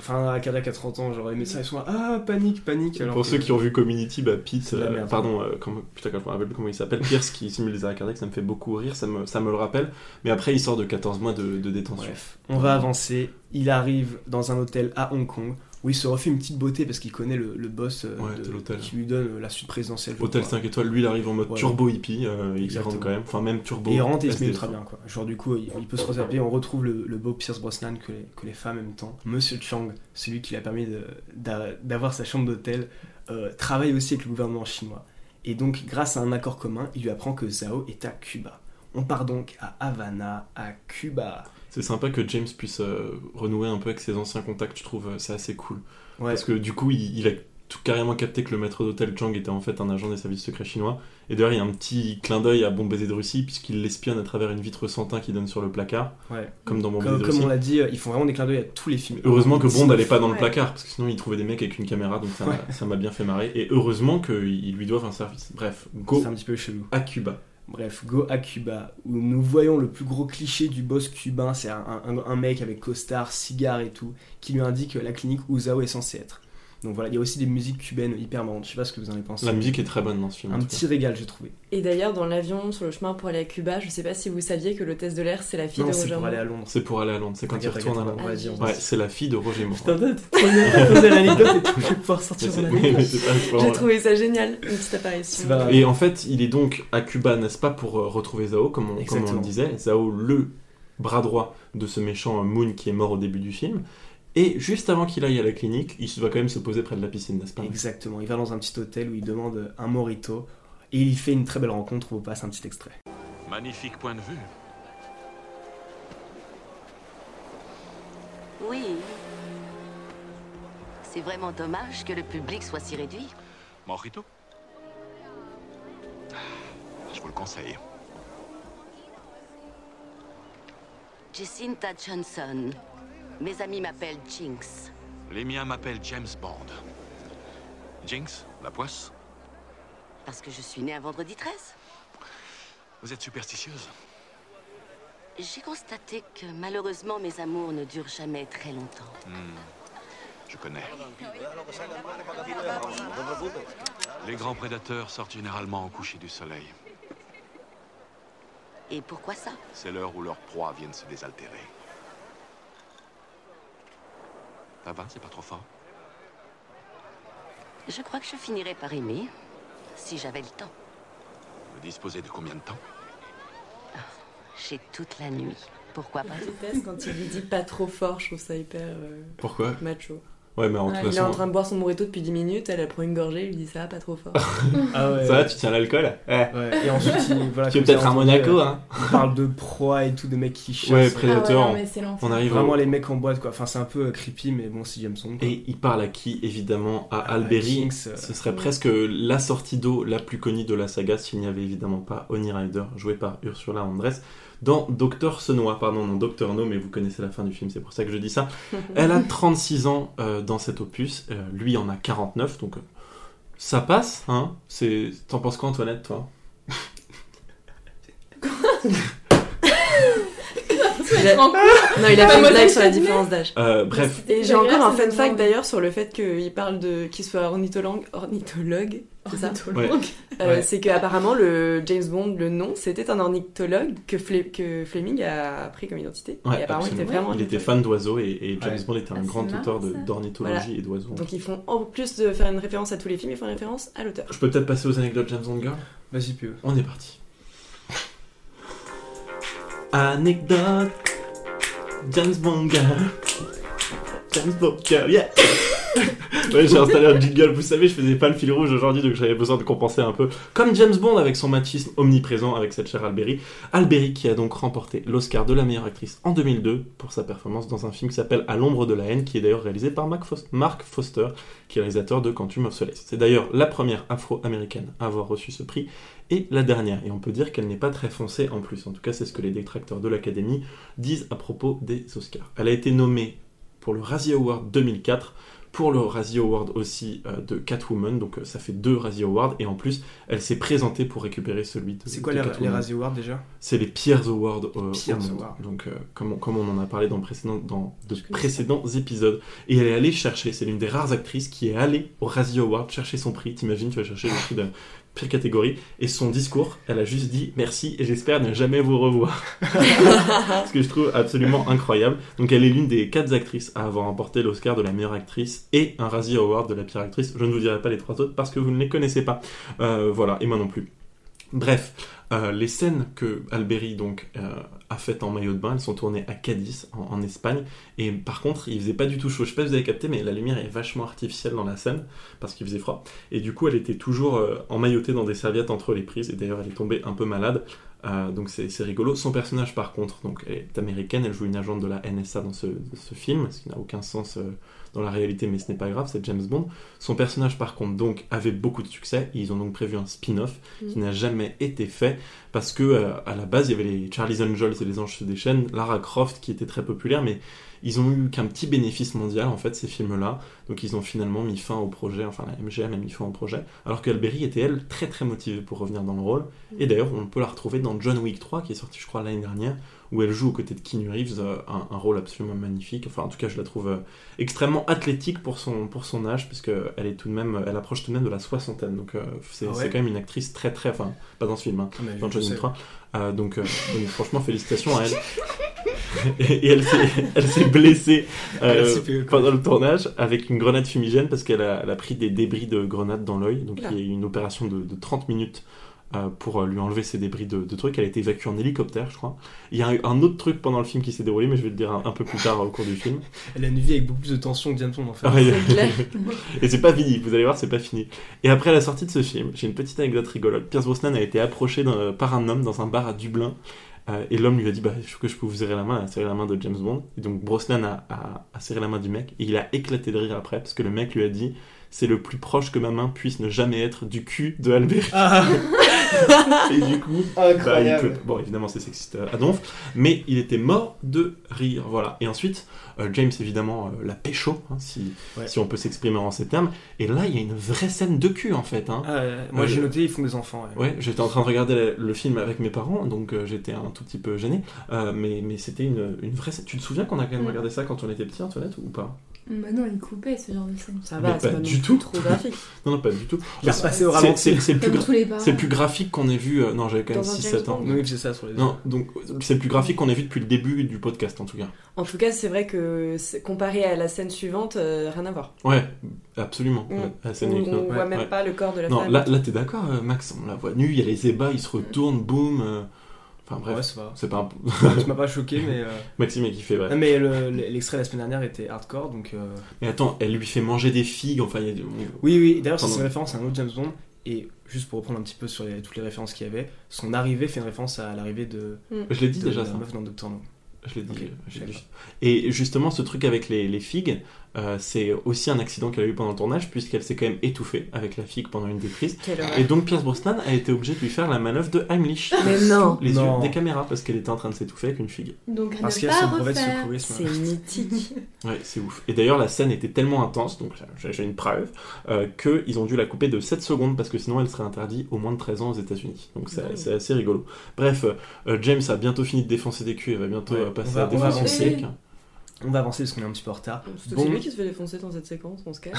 Enfin, à 30 ans, j'aurais aimé ça. Ils sont là, ah, panique, panique. Alors Pour que- ceux qui ont vu Community, bah, Pete, euh, merde. pardon, euh, putain, quand je me rappelle plus comment il s'appelle, Pierce qui simule les arrêts cardiaques, ça me fait beaucoup rire, ça me, ça me le rappelle. Mais après, il sort de 14 mois de, de détention. Bref, on va avancer. Il arrive dans un hôtel à Hong Kong où il se refait une petite beauté parce qu'il connaît le, le boss euh, Ouais, de- de l'hôtel. qui lui donne euh, la suite présidentielle. Hôtel crois. 5 étoiles, lui, il arrive en mode Ouais. turbo hippie, euh, il rentre quand même, enfin même turbo. Et il rentre et il se met ultra bien quoi. Genre du coup il, il peut se resaper, on retrouve le, le beau Pierce Brosnan que les, que les femmes aiment tant. Monsieur Chang, celui qui lui a permis de- d'avoir sa chambre d'hôtel, euh, travaille aussi avec le gouvernement chinois. Et donc grâce à un accord commun, il lui apprend que Zhao est à Cuba. On part donc à Havana, à Cuba. C'est sympa que James puisse euh, renouer un peu avec ses anciens contacts, je trouve, euh, c'est assez cool. Ouais. Parce que du coup, il, il a tout carrément capté que le maître d'hôtel Chang était en fait un agent des services secrets chinois. Et d'ailleurs, il y a un petit clin d'œil à Bon baiser de Russie, puisqu'il l'espionne à travers une vitre sans teint qui donne sur le placard, Ouais. comme dans Bon Comme, baiser de comme Russie. on l'a dit, euh, ils font vraiment des clins d'œil à tous les films. Heureusement que Bond n'allait pas dans le Ouais. placard, parce que sinon il trouvait des mecs avec une caméra, donc ça m'a- Ouais. bien fait marrer. Et heureusement qu'ils lui doivent un service. Bref, go un petit peu chelou. à Cuba. Bref, go à Cuba, où nous voyons le plus gros cliché du boss cubain, c'est un, mec avec costard, cigare et tout, qui lui indique la clinique où Zhao est censé être. Donc voilà, il y a aussi des musiques cubaines hyper marrantes, je sais pas ce que vous en avez pensé. La musique est très bonne dans ce film. Un petit régal, j'ai trouvé. Et d'ailleurs, dans l'avion, sur le chemin pour aller à Cuba, je sais pas si vous saviez que l'hôtesse de l'air, c'est la fille Non, de c'est Roger pour aller Moore. à Londres. C'est pour aller à Londres, c'est quand il retourne à Londres. Ah, Ouais, c'est la fille de Roger Moore. Putain, t'as l'anecdote et tout, je vais pouvoir sortir c'est- c'est c'est J'ai trouvé ça génial, une petite apparition. C'est pas- Et en fait, il est donc à Cuba, n'est-ce pas, pour euh, retrouver Zhao, comme on, comme on le disait. Zhao, le bras droit de ce méchant euh, Moon qui est mort au début du film. Et juste avant qu'il aille à la clinique, il se va quand même se poser près de la piscine, n'est-ce pas Exactement, il va dans un petit hôtel où il demande un morito, et il fait une très belle rencontre, on vous passe un petit extrait. Magnifique point de vue. Oui. C'est vraiment dommage que le public soit si réduit. Mojito Je vous le conseille. Jacinta Johnson. Mes amis m'appellent Jinx. Les miens m'appellent James Bond. Jinx, la poisse, Parce que je suis née un vendredi 13. vous êtes superstitieuse J'ai constaté que malheureusement mes amours ne durent jamais très longtemps. Hmm, Je connais. Les grands prédateurs sortent généralement au coucher du soleil. Et pourquoi ça? C'est l'heure où leurs proies viennent se désaltérer. Ça va, c'est pas trop fort Je crois que je finirais par aimer, si j'avais le temps. Vous disposez de combien de temps? J'ai toute la nuit. Pourquoi pas? Quand il lui dit pas trop fort, je trouve ça hyper euh, Pourquoi? macho. Ouais, mais en Ouais, toute il est en train de boire son morito depuis 10 minutes, elle, elle prend une gorgée, il lui dit ça va pas trop fort. Ah ouais. Ça va, tu tiens l'alcool? Ouais. Ouais, Et ensuite, il, voilà, Tu es peut-être on Monaco, dit, euh, hein. On parle de proie et tout, de mecs qui chassent. Ouais, Predator. Ah ouais, on arrive au- Vraiment les mecs en boîte, quoi. Enfin, c'est un peu euh, creepy, mais bon, c'est James Bond. quoi. Et il parle à qui Évidemment? À À Alberi. Euh, Ce serait presque la sortie d'eau la plus connue de la saga s'il n'y avait évidemment pas Oni Rider, joué par Ursula Andress, dans Docteur Senois, pardon, non Docteur No, mais vous connaissez la fin du film, c'est pour ça que je dis ça. Elle a 36 ans euh, dans cet opus, euh, lui en a 49, donc euh, ça passe, hein. C'est... T'en penses quoi Antoinette, toi? Il a- Non, il a fait une blague sur la différence d'âge. Euh, Bref, Et j'ai encore un fun fact d'ailleurs sur le fait qu'il parle de qu'il soit ornithologue, ornithologue, c'est ça Ouais. Euh, Ouais. C'est qu'apparemment le James Bond, le nom, c'était un ornithologue que, Fle- que Fleming a pris comme identité. ouais, et apparemment il était vraiment. il était fan d'oiseaux et, et James Ouais. Bond était un Ah, grand marrant, auteur d'ornithologie Voilà. et d'oiseaux. Donc ils font en plus de faire une référence à tous les films, ils font une référence à l'auteur. Je peux peut-être passer aux anecdotes James Bond Girl? Vas-y, Pio. On est parti. Anecdote. James Bond girl. James Bond girl, yeah. Ouais, j'ai installé un jingle. Vous savez, je faisais pas le fil rouge aujourd'hui, donc j'avais besoin de compenser un peu. Comme James Bond avec son machisme omniprésent avec cette chère Alberi. Alberi qui a donc remporté l'Oscar de la meilleure actrice en 2002 pour sa performance dans un film qui s'appelle À l'ombre de la haine, qui est d'ailleurs réalisé par Mark Fos- Mark Foster, qui est réalisateur de Quantum of Solace. C'est d'ailleurs la première afro-américaine à avoir reçu ce prix et la dernière. Et on peut dire qu'elle n'est pas très foncée en plus. En tout cas, c'est ce que les détracteurs de l'Académie disent à propos des Oscars. Elle a été nommée pour le Razzie Award 2004, pour le Razzie Award aussi euh, de Catwoman, donc euh, ça fait deux Razzie Awards, et en plus, elle s'est présentée pour récupérer celui de C'est quoi de les, les. Razzie Awards déjà? C'est les Peers Awards euh, Peers au monde. Awards. Donc, euh, comme, on, comme on en a parlé dans, précédent, dans de précédents épisodes. Et elle est allée chercher, c'est l'une des rares actrices qui est allée au Razzie Award chercher son prix. T'imagines, tu vas chercher le prix de pire catégorie. Et son discours, elle a juste dit merci et j'espère ne jamais vous revoir. Ce que je trouve absolument incroyable. Donc, elle est l'une des quatre actrices à avoir remporté l'Oscar de la meilleure actrice et un Razzie Award de la pire actrice. Je ne vous dirai pas les trois autres parce que vous ne les connaissez pas. Euh, voilà, et moi non plus. Bref, euh, les scènes que Alberi donc euh, a faites en maillot de bain, elles sont tournées à Cadiz, en, Espagne. Et par contre, il faisait pas du tout chaud. Je sais pas si vous avez capté, mais la lumière est vachement artificielle dans la scène parce qu'il faisait froid. Et du coup, elle était toujours euh, emmaillotée dans des serviettes entre les prises. Et d'ailleurs, elle est tombée un peu malade. Donc c'est rigolo. Son personnage, par contre, donc est américaine. Elle joue une agente de la NSA dans ce film, ce qui n'a aucun sens. Dans la réalité, mais ce n'est pas grave, c'est James Bond. Son personnage, par contre, donc, avait beaucoup de succès. Ils ont donc prévu un spin-off qui n'a jamais été fait parce que euh, à la base, il y avait les Charlie's Angels et les Anges se déchaînent, Lara Croft qui était très populaire, mais ils ont eu qu'un petit bénéfice mondial en fait ces films-là. Donc ils ont finalement mis fin au projet, enfin la MGM a mis fin au projet, alors qu'Alberi était elle très très motivée pour revenir dans le rôle. Et d'ailleurs, on peut la retrouver dans John Wick 3 qui est sorti, je crois, l'année dernière, où elle joue aux côtés de Keanu Reeves euh, un, un rôle absolument magnifique. Enfin, en tout cas, je la trouve euh, extrêmement athlétique pour son, pour son âge, parce qu'elle est tout de même, elle approche tout de même de la soixantaine. Donc, euh, c'est Ah ouais quand même une actrice très très, enfin, pas dans ce film, hein, Ah, dans je John sais. Wick 3. Euh, donc, euh, donc, franchement, félicitations à elle. et, elle s'est- blessée euh, fait- pendant le tournage avec une grenade fumigène parce qu'elle a, pris des débris de grenade dans l'œil. Donc, il y a eu une opération de, de 30 minutes pour euh, lui enlever ces débris de, de trucs. Elle a été évacuée en hélicoptère, je crois. Il y a eu un autre truc pendant le film qui s'est déroulé, mais je vais le dire un, un peu plus tard au cours du film. Elle a une vie avec beaucoup plus de tension que James Bond en fait. Ah. Et c'est pas fini, vous allez voir, c'est pas fini. Et après la sortie de ce film, j'ai une petite anecdote rigolote. Pierce Brosnan a été approché par un homme dans un bar à Dublin. euh, et l'homme lui a dit bah, Je que je peux vous serrer la main, elle a serré la main de James Bond. Et donc Brosnan a, a- a serré la main du mec. Et il a éclaté de rire après, parce que le mec lui a dit C'est le plus proche que ma main puisse ne jamais être du cul de Albert. Ah, et du coup, bah, il peut- bon, évidemment, c'est sexiste euh, à donf, mais il était mort de rire. Voilà. Et ensuite, euh, James, évidemment, euh, la pécho, hein, si, Ouais. si on peut s'exprimer en ces termes. Et là, il y a une vraie scène de cul, en fait. Hein. Euh, moi Euh, j'ai noté, ils font des enfants. ouais. Ouais, j'étais en train de regarder le, le film avec mes parents, donc euh, j'étais un tout petit peu gêné. Euh, mais mais c'était une, une vraie scène. Tu te souviens qu'on a quand même Mm. regardé ça quand on était petit, Antoinette, ou pas? Bah non, il coupait ce genre de scène. Ça va, c'est pas pas du non tout. trop graphique. Non, non, pas du tout. Il est repassé au C'est- ralenti. C'est plus Comme gra- tous les parents. c'est le plus graphique qu'on ait vu. euh, non, j'avais quand même Dans un 6-7 ans. Oui, c'est ça sur les. Non, donc c'est le plus graphique qu'on ait vu depuis le début du podcast en tout cas. En tout cas, c'est vrai que comparé à la scène suivante, euh, rien à voir. Ouais, absolument. Mm. Ouais, la scène Où avec on nous. voit même ouais. pas le corps de la Non, femme. là, là t'es d'accord, euh, Max? On la voit nue, il y a les ébats, ils se retournent, boum. euh, Enfin bref, Ouais, ça va. c'est pas un... Ça m'a pas choqué, mais. euh, Maxime est kiffé, bref. Non, mais le- l'extrait de la semaine dernière était hardcore, donc. euh, Mais attends, elle lui fait manger des figues, enfin il y a du... Oui, oui, d'ailleurs, c'est une référence à un autre James Bond. Et juste pour reprendre un petit peu sur les- toutes les références qu'il y avait, son arrivée fait une référence à l'arrivée de. Je l'ai dit de déjà, la ça. meuf dans Doctor No. Je l'ai dit. Ok, je l'ai d'accord. dit. Et justement, ce truc avec les, les figues, euh, c'est aussi un accident qu'elle a eu pendant le tournage, puisqu'elle s'est quand même étouffée avec la figue pendant une des prises. Quelle. Et donc Pierce Brosnan a été obligé de lui faire la manœuvre de Heimlich. Mais non. Les Non. yeux des caméras, parce qu'elle était en train de s'étouffer avec une figue. Donc, Parce son brevet de refaire. secourisme. C'est mythique. Ouais, c'est ouf. Et d'ailleurs, la scène était tellement intense, donc j'ai- une preuve, euh, qu'ils ont dû la couper de 7 secondes parce que sinon elle serait interdite au moins de 13 ans aux États-Unis. Donc c'est assez rigolo. Bref, euh, James a bientôt fini de défoncer des culs et va bientôt Ouais, euh, passer on va- à défoncer des mecs. On va avancer parce qu'on est un petit peu en retard. C'est lui qui se fait défoncer dans cette séquence, on se calme.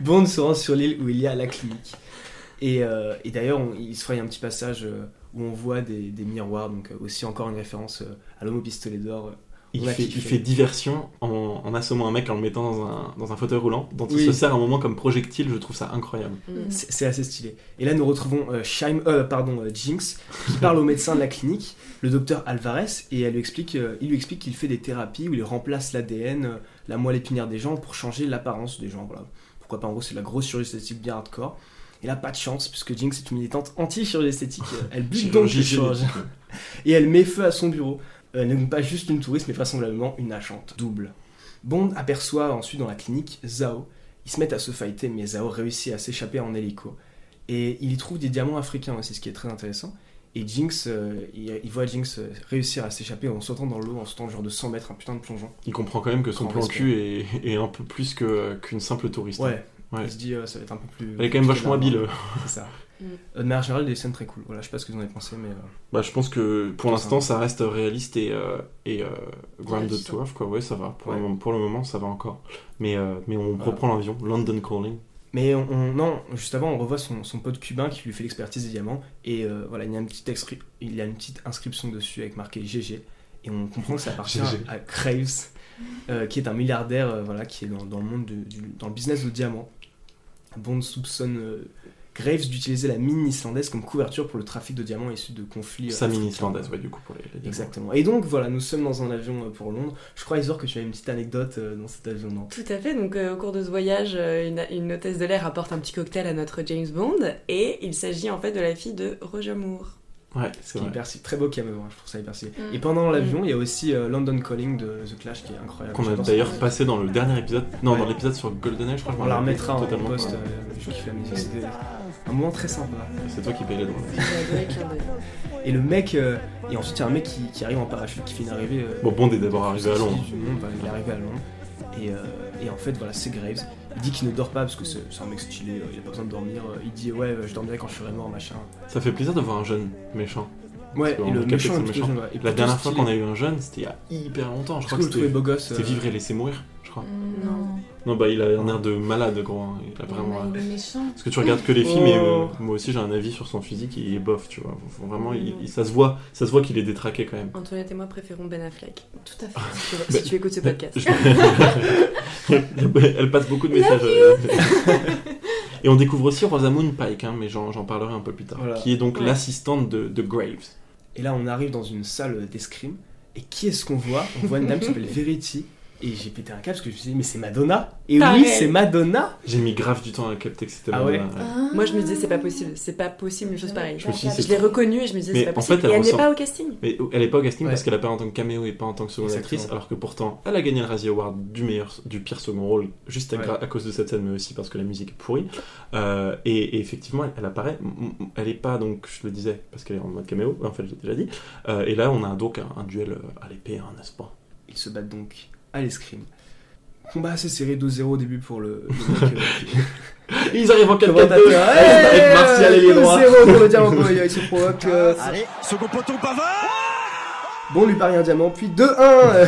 Bond se rend sur l'île où il y a la clinique. Et, euh, et d'ailleurs, il se ferait un petit passage euh, où on voit des, des miroirs, donc euh, aussi encore une référence à l'homme au pistolet d'or. Il fait, kiffé. il fait diversion en, en assommant un mec en le mettant dans un, dans un fauteuil roulant, dont il se sert un moment comme projectile, je trouve ça incroyable. Mm. C'est assez stylé. Et là, nous retrouvons euh, euh, pardon, euh, Jinx qui parle au médecin de la clinique, le docteur Alvarez, et elle lui explique, euh, il lui explique qu'il fait des thérapies où il remplace l'ADN, euh, la moelle épinière des gens pour changer l'apparence des gens. Voilà. Pourquoi pas, en gros, c'est de la grosse chirurgie esthétique bien hardcore. Et là, pas de chance, puisque Jinx est une militante anti-chirurgie esthétique. Elle bute donc Chirurgie les chirurgiens. Et elle met feu à son bureau. Euh, n'est pas juste une touriste, mais vraisemblablement une agente double. Bond aperçoit ensuite dans la clinique Zhao. Ils se mettent à se fighter, mais Zhao réussit à s'échapper en hélico. Et il y trouve des diamants africains aussi, ce qui est très intéressant. Et Jinx, euh, il, il voit Jinx euh, réussir à s'échapper en sautant dans l'eau, en sautant genre de 100 mètres, un putain de plongeon. Il comprend quand même que son plan cul est, est un peu plus que- qu'une simple touriste. Ouais, Ouais. il se dit euh, ça va être un peu plus. Elle est quand même vachement habile. euh. C'est ça. Mm. De manière générale, des scènes très cool. Voilà, je sais pas ce que vous en avez pensé, mais. euh, Bah, je pense que pour l'instant, ça. reste réaliste et, euh, et euh, grounded to earth, quoi. Ouais, ça va. Pour, Ouais. le, moment- pour le moment, ça va encore. Mais, euh, mais on Voilà. reprend l'avion. London Calling. Mais on, on- non, juste avant, on revoit son, son pote cubain qui lui fait l'expertise des diamants. Et euh, voilà, il y, a une petite extri- il y a une petite inscription dessus avec marqué GG. Et on comprend que ça appartient GG. à Graves, euh, qui est un milliardaire euh, voilà, qui est dans, dans le monde de- du, dans le business de diamants. Bond soupçonne euh, Graves d'utiliser la mine islandaise comme couverture pour le trafic de diamants issus de conflits. euh, Sa mine africains. islandaise, ouais, du coup, pour les, les. Exactement. Et donc voilà, nous sommes dans un avion euh, pour Londres. Je crois, Isor, que tu as une petite anecdote euh, dans cet avion, non? Tout à fait, donc euh, au cours de ce voyage, euh, une, une hôtesse de l'air apporte un petit cocktail à notre James Bond et il s'agit en fait de la fille de Roger Moore. Ouais, Ce c'est qui est vrai. hyper stylé. très beau cameo, hein, je trouve ça hyper stylé. Mm. Et pendant l'avion, il y a aussi euh, London Calling de The Clash qui est incroyable. Qu'on a d'ailleurs passé dans le dernier épisode. Non, Ouais. dans l'épisode sur GoldenEye, je crois. je On m'en la remettra en totalement. post. Ouais. euh, je kiffe la musique. C'était un moment très sympa. C'est toi qui payes les droits. D'œil. Et le mec, euh, et ensuite il y a un mec qui, qui arrive en parachute, qui fait une arrivée. euh, Bon, Bond est d'abord arrivé à Londres. il est arrivé à Londres. Et, euh, et en fait, voilà, c'est Graves. Il dit qu'il ne dort pas parce que c'est un mec stylé, euh, il a pas besoin de dormir. euh, Il dit, ouais, euh, je dormirai quand je serai mort, machin. Ça fait plaisir de voir un jeune méchant. Ouais, et le méchant est méchant. jeune, ouais. Et La dernière fois qu'on a eu un jeune, c'était il y a hyper longtemps. Je crois que que c'était Vivre et laisser mourir, je crois. Non. Non, bah il a un air de malade, gros. hein. Il a vraiment. Il est méchant. Parce que tu regardes que les films et euh, Oh. moi aussi j'ai un avis sur son physique et il est bof, tu vois. Faut Vraiment, il- il- ça se voit, ça se voit qu'il est détraqué quand même. Antoinette et moi préférons Ben Affleck. Tout à fait. Si tu, Bah, si tu écoutes ce podcast. Elle passe beaucoup de messages. euh, et on découvre aussi Rosamund Pike, hein, mais j'en j'en parlerai un peu plus tard, Voilà. qui est donc Ouais. l'assistante de, de Graves. Et là, on arrive dans une salle d'escrime. Et qui est-ce qu'on voit? On voit une dame qui s'appelle Verity. Et j'ai pété un câble parce que je me suis dit, mais c'est Madonna Et Pareil. oui, c'est Madonna J'ai mis grave du temps à capter que c'était Ah Madonna, ouais Moi je me disais c'est pas possible, c'est pas possible une chose pareille. Je me suis dit, Je l'ai reconnue et je me disais Mais c'est pas en possible. fait, elle et elle n'est pas au casting. Mais elle est pas au casting Ouais. parce qu'elle apparaît en tant que caméo et pas en tant que seconde actrice, alors que pourtant elle a gagné le Razzie Award du meilleur, du pire second rôle juste à, Ouais. gra- à cause de cette scène, mais aussi parce que la musique est pourrie. Euh, et, et effectivement, elle, elle apparaît. Elle est pas donc, je le disais, parce qu'elle est en mode caméo. En fait, je l'ai déjà dit. Euh, et là, on a donc un, un duel euh, à l'épée, hein, n'est-ce pas Ils se battent donc à l'escrime. Combat assez serré 2-0 au début pour le, le mec. euh, qui- Ils arrivent en 4 commentateur. 4 avec Martial et les droits. 2-0 pour le diamant boy, il se provoque. euh, Allez, second poteau bavard Bon, on lui parie un diamant, puis 2-1 euh,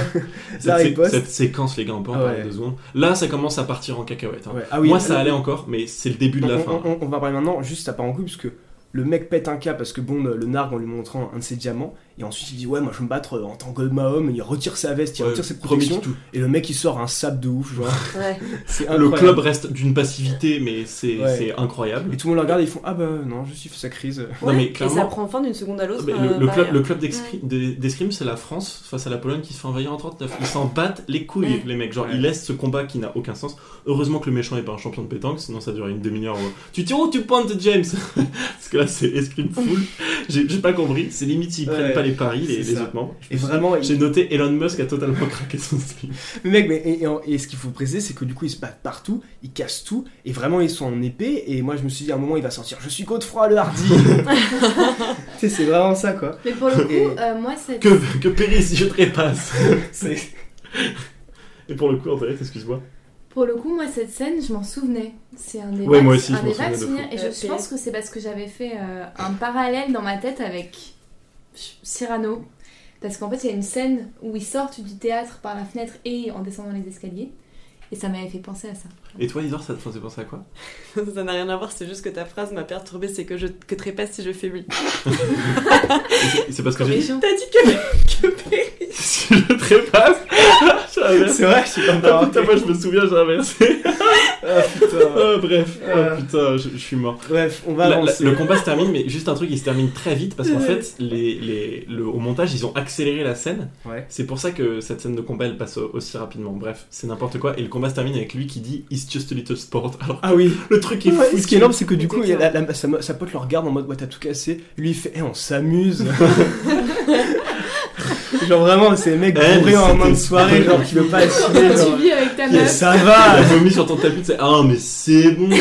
Ça Cette, séquence, les gars, on peut en Ah parler ouais. deux secondes. Là, ça commence à partir en cacahuète. hein. Ouais. Ah oui, Moi, ça allait encore, mais c'est le début de la on, fin. on- on- va parler maintenant, juste ça part en couille, parce que le mec pète un câble parce que bon, le nargue en lui montrant un de ses diamants, Et ensuite, il dit Ouais, moi je veux me battre euh, en tant à homme. Il retire sa veste, il Ouais, retire ses protections. tout. Et le mec, il sort un sable de ouf. Genre. Ouais. C'est Le club reste d'une passivité, mais c'est Ouais. c'est incroyable. Et tout le monde le regarde et ils font Ah bah non, je suis sa crise. Non, mais et clairement- ça prend fin d'une seconde à l'autre. Euh, le, le pareil, club, hein. le club d'escrim- des- d'escrime, c'est la France face à la Pologne qui se fait envahir en 39. Ils s'en battent les couilles, Ouais. les mecs. Genre, Ouais. ils laissent ce combat qui n'a aucun sens. Heureusement que le méchant est pas un champion de pétanque, sinon ça durait une demi-heure. où Tu tires où tu pointes, James? Parce que là, c'est escrime full. J'ai j'ai pas compris. C'est limite s'ils Ouais, prennent pas les paris, les, c'est les autres membres. Et vraiment, il- J'ai noté Elon Musk a totalement craqué son slip. Mais mec, mais, et, et- et ce qu'il faut préciser, c'est que du coup, ils se battent partout, ils cassent tout, et vraiment, ils sont en épée. Et moi, je me suis dit, à un moment, il va sortir Je suis Godefroy le Hardy. tu sais, c'est vraiment ça, quoi. Mais pour le coup, Et- euh, moi, cette... Que, que périsse, je trépasse. C'est- Et pour le coup, André, excuse-moi. Pour le coup, moi, cette scène, je m'en souvenais. C'est un des Ouais, vagues- moi aussi, un je des vagues souvenirs. Et je, Euh, je pense que c'est parce que j'avais fait euh, un parallèle dans ma tête avec Cyrano. Parce qu'en fait, il y a une scène où ils sortent du théâtre par la fenêtre et en descendant les escaliers. Et ça m'avait fait penser à ça. Et toi, Isor, ça te faisait penser à quoi Ça n'a rien à voir, c'est juste que ta phrase m'a perturbée, c'est que je que trépasse si je faiblis. Et C'est parce que j'ai dit. T'as dit que, que périsse. si je trépasse. C'est vrai, je suis comme Ah, pas putain, moi je me souviens, j'ai inversé. Ah putain. Ah, bref, Euh. Ah, putain, je, je suis mort. Bref, on va La- la- avancer. le combat se termine, mais juste un truc, il se termine très vite parce qu'en fait, les, les, le, au montage, ils ont accéléré la scène. Ouais. C'est pour ça que cette scène de combat, elle passe au- aussi rapidement. Bref, c'est n'importe quoi. Et le combat se termine avec lui qui dit It's just a little sport. Alors, Ah oui. le truc est Ouais, fou. ce qui est énorme, c'est que du coup, il y a la- la- sa, sa pote le regarde en mode Ouais, t'as tout cassé. Lui, il fait Eh, on s'amuse. genre vraiment, c'est le mec Eh, bourré mais en main de soirée, genre qui veut pas assumer. Tu vis avec ta Mais meuf. ça va. vomit sur ton tapis, c'est Ah, mais c'est bon.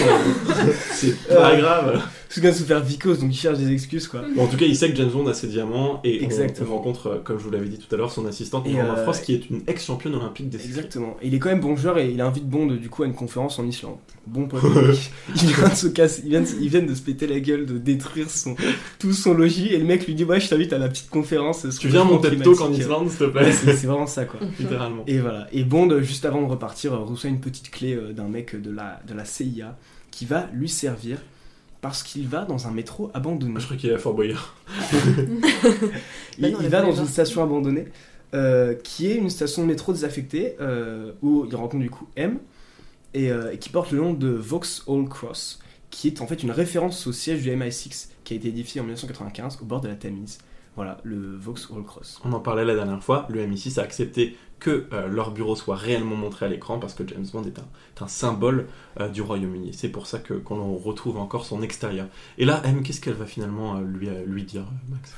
c'est pas grave. Ce gars se faire vicose, donc il cherche des excuses quoi. Bon, en tout cas, il sait que James Bond a ses diamants et Exactement. on, rencontre, euh, comme je vous l'avais dit tout à l'heure, son assistante Norma euh, Frost qui est une ex-championne olympique d'escrime. Exactement. Et il est quand même bon joueur et il invite Bond du coup à une conférence en Islande. Bon pote. il vient de se casser, il vient de, ils viennent de se péter la gueule, de détruire son, tout son logis et le mec lui dit ouais je t'invite à la petite conférence. Tu viens à mon changement TED Talk en. Islande, s'il te plaît c'est c'est vraiment ça quoi. Littéralement. Et voilà. Et Bond juste avant de repartir euh, reçoit une petite clé euh, d'un mec de la, de la CIA qui va lui servir parce qu'il va dans un métro abandonné. Je crois qu'il est à Fort Boyard. Il, Bah non, il va dans une station abandonnée euh, qui est une station de métro désaffectée euh, où il rencontre du coup M et, euh, et qui porte le nom de Vauxhall Cross qui est en fait une référence au siège du MI6 qui a été édifié en 1995 au bord de la Tamise. Voilà, le Vauxhall Cross. On en parlait la dernière fois, le MI6 a accepté que euh, leur bureau soit réellement montré à l'écran parce que James Bond est un, est un symbole euh, du Royaume-Uni. C'est pour ça que qu'on retrouve encore son extérieur. Et là, M, qu'est-ce qu'elle va finalement euh, lui, euh, lui dire, Max?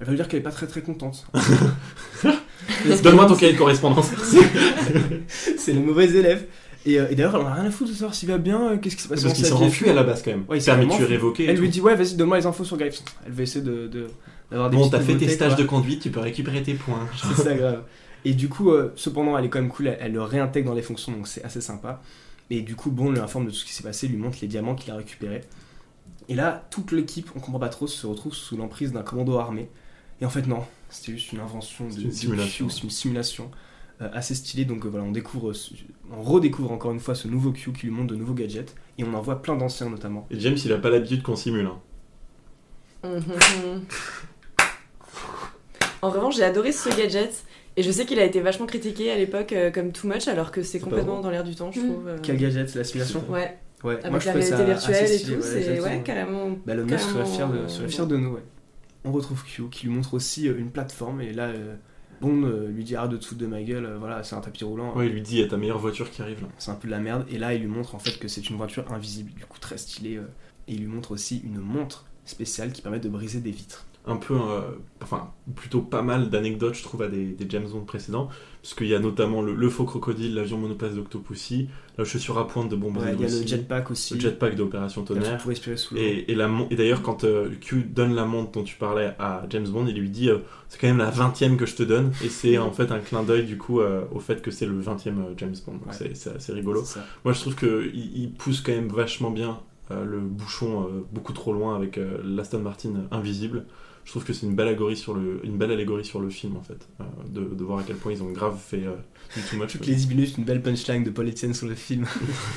Elle va lui dire qu'elle est pas très très contente. Donne-moi ton cahier de correspondance. C'est le mauvais élève. Et, euh, et d'ailleurs, elle en a rien à foutre de savoir s'il va bien, euh, qu'est-ce qui se passe Parce qu'il et enfui à la base quand même. Ouais, il s'est Permis révoqué. et Elle lui dit ouais, vas-y, donne-moi les infos sur Gryphon. Elle va essayer de, de- d'avoir des Bon, petites t'as fait tes nouveautés, stages quoi. de conduite, tu peux récupérer tes points. C'est ça grave. Et du coup, euh, cependant, elle est quand même cool, elle, elle le réintègre dans les fonctions, donc c'est assez sympa. Et du coup, Bond lui informe de tout ce qui s'est passé, lui montre les diamants qu'il a récupérés. Et là, toute l'équipe, on comprend pas trop, se retrouve sous l'emprise d'un commando armé. Et en fait, non, c'était juste une invention de, une simulation. Une simulation euh, assez stylée. Donc euh, voilà, on découvre, on redécouvre encore une fois ce nouveau Q qui lui montre de nouveaux gadgets. Et on en voit plein d'anciens notamment. Et James, il a pas l'habitude qu'on simule. hein. En revanche, j'ai adoré ce gadget. Et je sais qu'il a été vachement critiqué à l'époque euh, comme too much, alors que c'est complètement dans l'air du temps, je Mm. trouve. euh. Quel gadget, c'est la simulation Ouais, Ouais, avec je la réalité virtuelle et tout, ouais, c'est ouais, carrément. Bah, le Musk serait fier, de, serait carrément, fier de nous, ouais. On retrouve Q qui lui montre aussi euh, une plateforme et là, euh, Bond euh, lui dit arrête de te foutre de ma gueule, euh, voilà, c'est un tapis roulant. Ouais, il lui dit, il y a ta meilleure voiture qui arrive là. C'est un peu de la merde. Et là, il lui montre en fait que c'est une voiture invisible, du coup très stylée. euh, et il lui montre aussi une montre spéciale qui permet de briser des vitres. Un peu, euh, enfin, plutôt pas mal d'anecdotes, je trouve, à des, des James Bond précédents. Parce qu'il y a notamment le, le faux crocodile, l'avion monoplace d'Octopussy, la chaussure à pointe de Bombardier Ouais, il y a le jetpack aussi. le jetpack d'Opération Tonnerre. sous. Et, et, la mon- et d'ailleurs, quand euh, Q donne la montre dont tu parlais à James Bond, il lui dit euh, c'est quand même la 20 que je te donne. Et c'est en fait un clin d'œil du coup au fait que c'est le 20 e James Bond. Donc Ouais. c'est- assez rigolo. Moi je trouve qu'il il pousse quand même vachement bien euh, le bouchon euh, beaucoup trop loin avec euh, l'Aston Martin invisible. Je trouve que c'est une belle allégorie sur le, une belle allégorie sur le film en fait, euh, de, de voir à quel point ils ont grave fait euh, du too much. Toutes les 10 minutes, une belle punchline de Paul Etienne sur le film.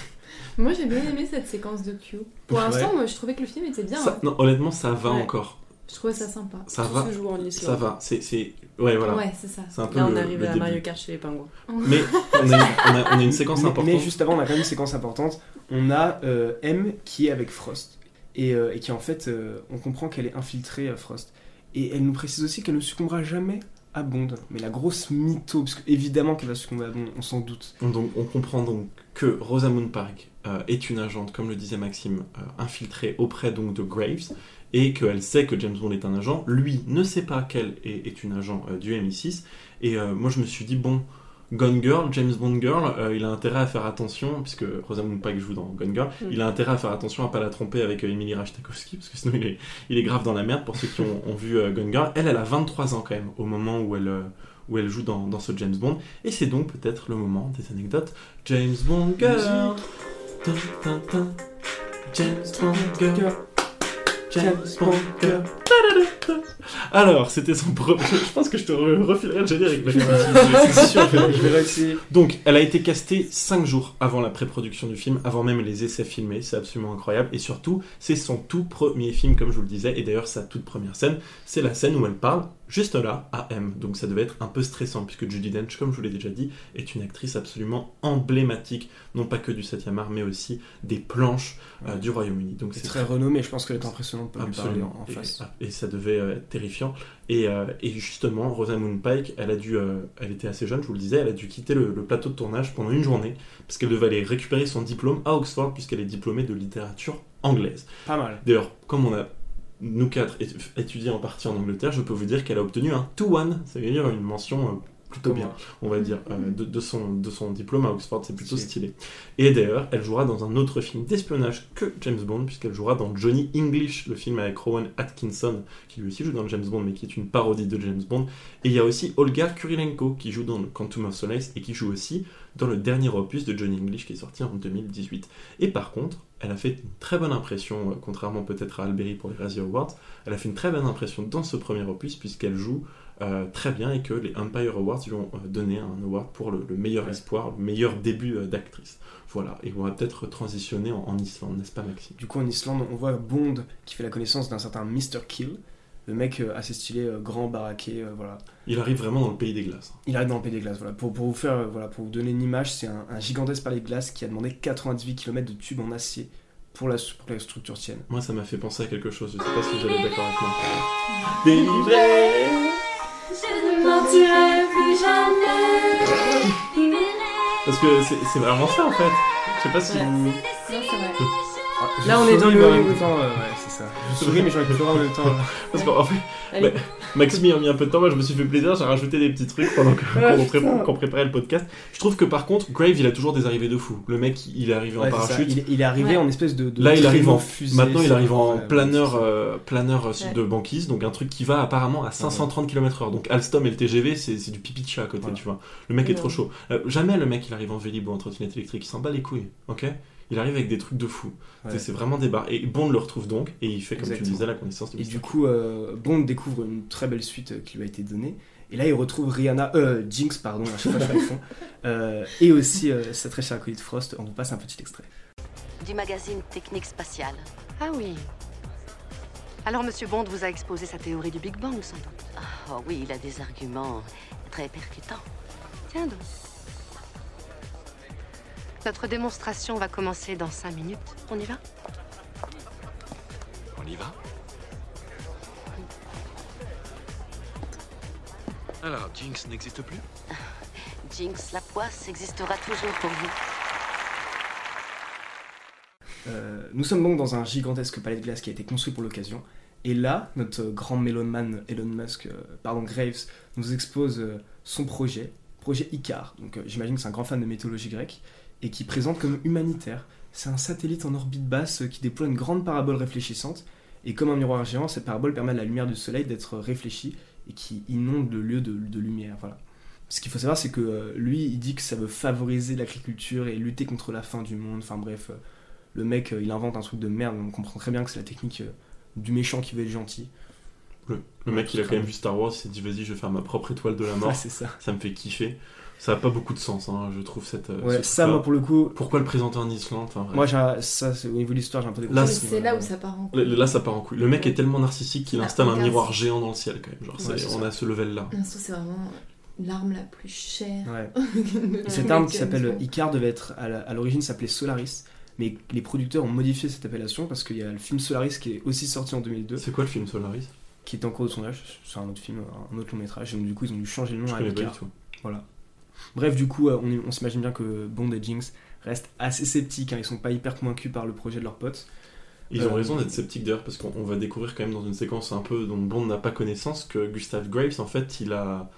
Moi j'ai bien aimé cette séquence de Q. Pour Ouais. l'instant, moi je trouvais que le film était bien. Ça- hein. non, honnêtement, ça va Ouais. encore. Je trouvais ça sympa. Ça Tout va. se joue en Ça va. C'est, c'est... Ouais, voilà. Ouais, c'est ça. C'est un peu Là, on le- est arrivé le à. Mario Kart chez les pingouins. Mais on a, une, on a- on a une séquence mais, importante. mais juste avant, on a quand même une séquence importante. On a euh, M qui est avec Frost. Et, euh, et qui en fait, euh, on comprend qu'elle est infiltrée, euh, Frost. Et elle nous précise aussi qu'elle ne succombera jamais à Bond. Mais la grosse mytho, parce qu'évidemment qu'elle va succomber à Bond, on s'en doute. Donc, on comprend donc que Rosamund Pike euh, est une agente, comme le disait Maxime, euh, infiltrée auprès donc de Graves, et qu'elle sait que James Bond est un agent. Lui ne sait pas qu'elle est, une agent euh, du MI6. Et moi, je me suis dit, bon, Gone Girl, James Bond Girl, euh, il a intérêt à faire attention, puisque Rosamund Pike joue dans Gone Girl, Mm. il a intérêt à faire attention à pas la tromper avec euh, Emily Ratajkowski, parce que sinon il est, il est grave dans la merde pour ceux qui ont, ont vu euh, Gone Girl. Elle, elle a 23 ans quand même, au moment où elle, euh, où elle joue dans, dans ce James Bond. Et c'est donc peut-être le moment des anecdotes. James Bond Girl. James Bond Girl. James Bond. Alors, c'était son premier. Je pense que je te re- refilerai le générique. mais- C'est sûr, je vais- je vais réessayer. Donc, elle a été castée 5 jours avant la pré-production du film, avant même les essais filmés. C'est absolument incroyable. Et surtout, c'est son tout premier film, comme je vous le disais. Et d'ailleurs, sa toute première scène, c'est la scène où elle parle juste là à M. Donc, ça devait être un peu stressant, puisque Judy Dench, comme je vous l'ai déjà dit, est une actrice absolument emblématique, non pas que du 7e art, mais aussi des planches euh, du Royaume-Uni. Donc, C'est très renommé, je pense qu'elle est impressionnante pour Absolument. en, en Et- face. Et, ça devait euh, être terrifiant. Et, euh, et justement, Rosamund Pike, elle a dû, euh, elle était assez jeune, je vous le disais, elle a dû quitter le, le plateau de tournage pendant une journée parce qu'elle devait aller récupérer son diplôme à Oxford puisqu'elle est diplômée de littérature anglaise. Pas mal. D'ailleurs, comme on a nous quatre é- étudié en partie en Angleterre, je peux vous dire qu'elle a obtenu un 2-1, c'est-à-dire une mention euh, plutôt bien, on va dire, euh, de, de son, de son diplôme à Oxford, c'est plutôt stylé. Et d'ailleurs, elle jouera dans un autre film d'espionnage que James Bond, puisqu'elle jouera dans Johnny English, le film avec Rowan Atkinson, qui lui aussi joue dans James Bond, mais qui est une parodie de James Bond. Et il y a aussi Olga Kurilenko, qui joue dans le Quantum of Solace, et qui joue aussi dans le dernier opus de Johnny English, qui est sorti en 2018. Et par contre, elle a fait une très bonne impression, euh, contrairement peut-être à Alberi pour les Razzie Awards, elle a fait une très bonne impression dans ce premier opus, puisqu'elle joue euh, très bien et que les Empire Awards lui ont euh, donné un award pour le, le meilleur espoir, le meilleur début euh, d'actrice. Voilà, et on va peut-être transitionner en, en Islande, n'est-ce pas Maxime? Du coup, en Islande, on voit Bond qui fait la connaissance d'un certain Mr. Kill, le mec assez stylé, grand, baraqué, voilà. Il arrive vraiment dans le pays des glaces. Il arrive dans le pays des glaces, voilà. Pour, pour vous faire, voilà, pour vous donner une image, c'est un, un gigantesque palais de glace qui a demandé 98 km de tubes en acier pour, la, pour que la structure tienne. Moi, ça m'a fait penser à quelque chose, je sais pas si vous allez d'accord avec moi. Délivré Je ne mentirai plus jamais. Parce que c'est c'est vraiment ça en fait. Je sais pas si Ouais. vous. Non, c'est vrai. Là, on est dans le en même temps, euh, ouais, c'est ça. Je souris, mais j'ai envie de en même temps. Parce qu'en fait, bah, Maxime il a mis un peu de temps, moi je me suis fait plaisir, j'ai rajouté des petits trucs pendant Ouais, qu'on pré- préparait le podcast. Je trouve que par contre, Grave il a toujours des arrivées de fou. Le mec il est arrivé en Ouais, parachute. Il, est- il est arrivé Ouais. en espèce de. de Là, il arrive en fusée, Maintenant, il arrive en planeur, euh, planeur euh, Ouais. de banquise, donc un truc qui va apparemment à 530 km/h. Donc Alstom et le TGV, c'est du pipi de chat à côté, Voilà. tu vois. Le mec est trop chaud. Euh, jamais le mec il arrive en vélib ou en trottinette électrique, il s'en bat les couilles, ok? Il arrive avec des trucs de fou. Ouais. C'est- vraiment des barres. Et Bond le retrouve donc, et il fait, comme tu le disais, la connaissance de Et du coup, euh, Bond découvre une très belle suite euh, qui lui a été donnée. Et là, il retrouve Rihanna, euh, Jinx, pardon, à chaque fois je fond. Euh, et aussi euh, sa très chère acolyte Frost. On vous passe un petit extrait. Du magazine Technique Spatiale. Ah oui. Alors, Monsieur Bond vous a exposé sa théorie du Big Bang, sans doute. Oh oui, il a des arguments très percutants. Tiens donc. Notre démonstration va commencer dans cinq minutes. On y va? On y va? Alors, Jinx n'existe plus? Jinx, la poisse existera toujours pour vous. Euh, nous sommes donc dans un gigantesque palais de glace qui a été construit pour l'occasion. Et là, notre grand mélomane Elon Musk, euh, pardon, Graves, nous expose euh, son projet, projet Icar. Donc euh, j'imagine que c'est un grand fan de mythologie grecque et qui présente comme humanitaire. C'est un satellite en orbite basse qui déploie une grande parabole réfléchissante. Et comme un miroir géant, cette parabole permet à la lumière du soleil d'être réfléchie et qui inonde le lieu de, de lumière. Voilà. Ce qu'il faut savoir, c'est que euh, lui, il dit que ça veut favoriser l'agriculture et lutter contre la faim du monde. Enfin bref, euh, le mec, euh, il invente un truc de merde. On comprend très bien que c'est la technique du méchant qui veut être gentil. Le, le mec, il a quand même vu Star Wars, il s'est dit, vas-y, je vais faire ma propre étoile de la mort. C'est ça. Ça me fait kiffer. Ça a pas beaucoup de sens, hein, je trouve cette. euh, Ouais, ce ça, moi, pour le coup. Pourquoi le présenter en Islande. Moi, j'ai- ça, c'est- au niveau de l'histoire, j'ai un peu des Là. C'est là où ça part en Là, là, ça part en couille. Le mec est tellement narcissique qu'il Ah, installe un miroir géant dans le ciel, quand même. Genre, Ouais, on ça. a ce level-là. Je trouve que c'est vraiment l'arme la plus chère. Ouais. cette arme qui s'appelle. Icar devait être à l'origine s'appelait Solaris, mais les producteurs ont modifié cette appellation parce qu'il y a le film Solaris qui est aussi sorti en 2002. C'est quoi le film Solaris? Qui est en cours de sondage, c'est un autre film, un autre long métrage, et donc du coup ils ont dû changer le nom Je à Icar. Voilà. Bref, du coup, euh, on, s'imagine bien que Bond et Jinx restent assez sceptiques, hein, ils sont pas hyper convaincus par le projet de leur pote. Ils ont Euh, raison d'être sceptiques d'ailleurs, parce qu'on on va découvrir quand même dans une séquence un peu dont Bond n'a pas connaissance que Gustav Graves, en fait, il a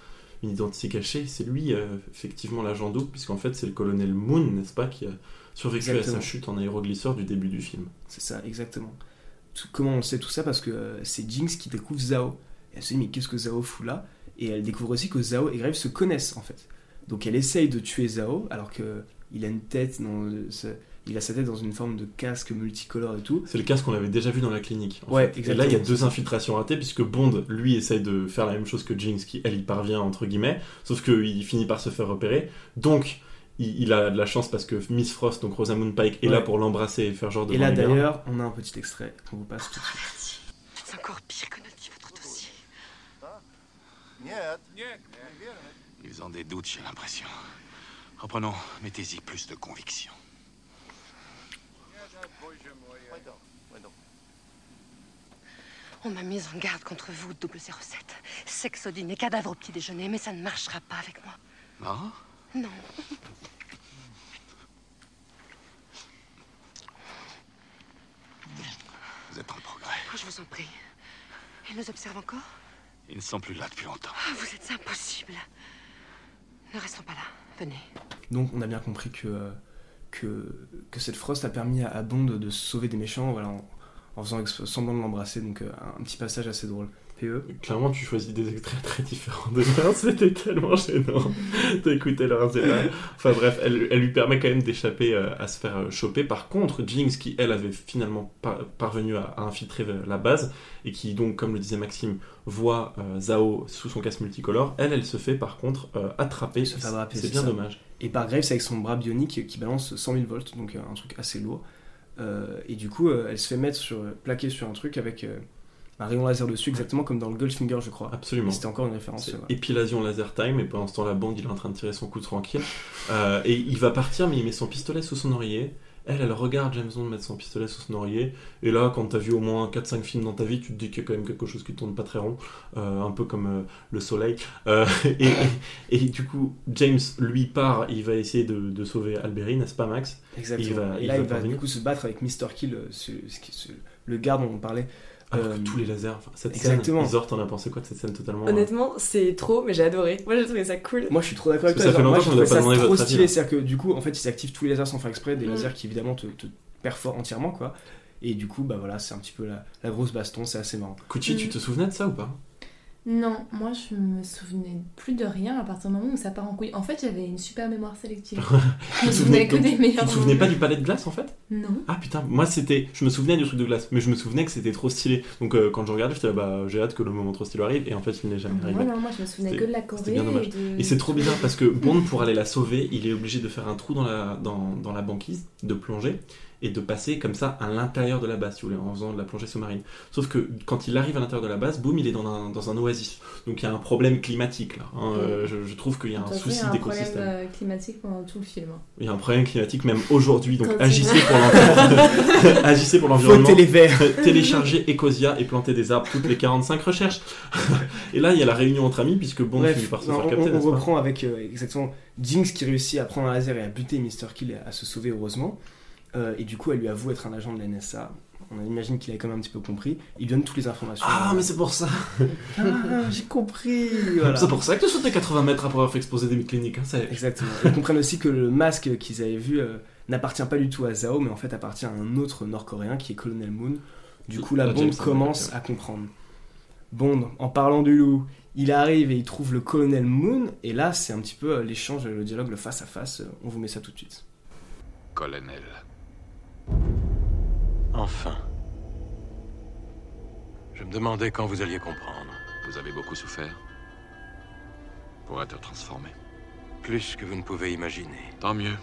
une identité cachée. C'est lui, euh, effectivement, l'agent double, puisqu'en fait, c'est le colonel Moon, n'est-ce pas, qui a survécu Exactement. à sa chute en aéroglisseur du début du film. C'est ça, exactement. Tout- comment on sait tout ça? Parce que euh, c'est Jinx qui découvre Zhao. Et elle se dit, mais qu'est-ce que Zhao fout là? Et elle découvre aussi que Zhao et Graves se connaissent, en fait. Donc elle essaye de tuer Zhao, alors que il a une tête dans le- ce- il a sa tête dans une forme de casque multicolore et tout. C'est le cas qu'on avait déjà vu dans la clinique. en Ouais, fait. Et là, il y a deux infiltrations ratées, puisque Bond, lui, essaye de faire la même chose que Jinx, qui, elle, y parvient, entre guillemets, sauf qu'il finit par se faire repérer. Donc, il, il a de la chance parce que Miss Frost, donc Rosamund Pike, est Ouais. là pour l'embrasser et faire genre de Et là d'ailleurs, on a un petit extrait qu'on vous passe tout de suite. C'est encore pire que ne le dit votre dossier. Ils ont des doutes, j'ai l'impression. Reprenons, mettez-y plus de conviction. On m'a mise en garde contre vous, double 07. Sexe au dîner, cadavre au petit déjeuner, mais ça ne marchera pas avec moi. Non Non. Vous êtes en progrès. Oh, je vous en prie. Ils nous observent encore? Ils ne sont plus là depuis longtemps. Ah, Vous êtes impossible. Ne restons pas là. Venez. Donc on a bien compris que, euh, cette Frost a permis à, Bond de, sauver des méchants en, en faisant semblant de l'embrasser. Donc euh, un, petit passage assez drôle. PE Clairement, tu choisis des extraits très différents de l'un, c'était tellement gênant d'écouter leur zéla. Enfin bref, elle, elle lui permet quand même d'échapper euh, à se faire euh, choper. Par contre, Jinx, qui elle avait finalement par- parvenu à, à infiltrer euh, la base, et qui donc, comme le disait Maxime, voit euh, Zhao sous son casque multicolore, elle, elle se fait par contre attraper. se attraper, C'est bien ça. dommage. Et par Graves avec son bras bionique qui balance 100 000 volts, donc un truc assez lourd. Et du coup, elle se fait mettre sur, plaquer sur un truc avec un rayon laser dessus, exactement comme dans le Goldfinger, je crois. Absolument. Et C'était encore une référence. C'est euh, Épilasion laser time, et pendant ce temps, la bande, il est en train de tirer son coup tranquille. Euh, et il va partir, mais il met son pistolet sous son oreiller. Elle, elle regarde James Bond mettre son pistolet sous son oreiller. Et là, quand t'as vu au moins 4-5 films dans ta vie, tu te dis qu'il y a quand même quelque chose qui tourne pas très rond. Euh, un peu comme euh, le soleil. Et, et- et du coup, James, lui, part. Il va essayer de, de sauver Alberi, n'est-ce pas, Max? Exactement. Il va, et là, il va du coup se battre avec Mr. Kill, ce- ce qui- ce- le garde dont on parlait. Alors que Euh, tous les lasers, enfin, cette exactement. scène, t'en as pensé quoi de cette scène totalement euh, Honnêtement, c'est trop, mais j'ai adoré. Moi, j'ai trouvé ça cool. Moi, je suis trop d'accord avec Parce toi. que ça fait genre, longtemps j'ai qu'on nous a trouvé pas demandé votre avis, là. C'est-à-dire que du coup, en fait, ils activent tous les lasers sans faire exprès, des Mm. lasers qui évidemment te, te perforent entièrement, quoi. Et du coup, bah voilà, c'est un petit peu la, la grosse baston, c'est assez marrant. Kuchi, tu Mm. te souvenais de ça ou pas? Non, moi je me souvenais plus de rien à partir du moment où ça part en couille. En fait, j'avais une super mémoire sélective. je me souvenais que des meilleurs. Tu te souvenais pas du palais de glace en fait? Non. Ah putain, moi c'était. Je me souvenais du truc de glace, mais je me souvenais que c'était trop stylé. Donc euh, quand je regardais, j'étais là, bah j'ai hâte que le moment trop stylé arrive, et en fait il n'est jamais arrivé. Moi, non, moi je me souvenais que de la Corée. bien dommage. Et, de- Et c'est trop bizarre parce que Bond, pour aller la sauver, il est obligé de faire un trou dans la, dans, dans la banquise, de plonger, et de passer comme ça à l'intérieur de la base, si vous voulez, en faisant de la plongée sous-marine. Sauf que quand il arrive à l'intérieur de la base, boum, il est dans un, dans un oasis. Donc il y a un problème climatique là. hein. Euh, je, je trouve qu'il y a un souci il y a un problème d'écosystème. euh, climatique pendant tout le film. Il y a un problème climatique même aujourd'hui, donc agissez pour l'environnement. agissez pour l'environnement. Votez les verts. Téléchargez Ecosia et plantez des arbres toutes les 45 recherches. et là, il y a la réunion entre amis puisque Bond Bref, finit par se non, faire on, capter. on pas reprend avec euh, exactement Jinx qui réussit à prendre un laser et à buter Mr. Kill et à se sauver heureusement. Euh, et du coup, elle lui avoue être un agent de la NSA. On imagine qu'il a quand même un petit peu compris. Il donne toutes les informations. Ah, mais c'est pour ça. Ah, j'ai compris. Voilà. C'est pour ça que tu sautais 80 mètres après avoir fait exploser des cliniques. Hein, c'est- Exactement. Ils comprennent aussi que le masque qu'ils avaient vu euh, n'appartient pas du tout à Zhao, mais en fait appartient à un autre Nord-Coréen qui est Colonel Moon. Du coup, la Ah, Bond commence à comprendre. Bond, en parlant du loup, il arrive et il trouve le Colonel Moon, et là, c'est un petit peu euh, l'échange, le dialogue, le face-à-face. Euh, On vous met ça tout de suite. Colonel. Enfin. Je me demandais quand vous alliez comprendre. Vous avez beaucoup souffert Pour être transformé Plus que vous ne pouvez imaginer. Tant mieux.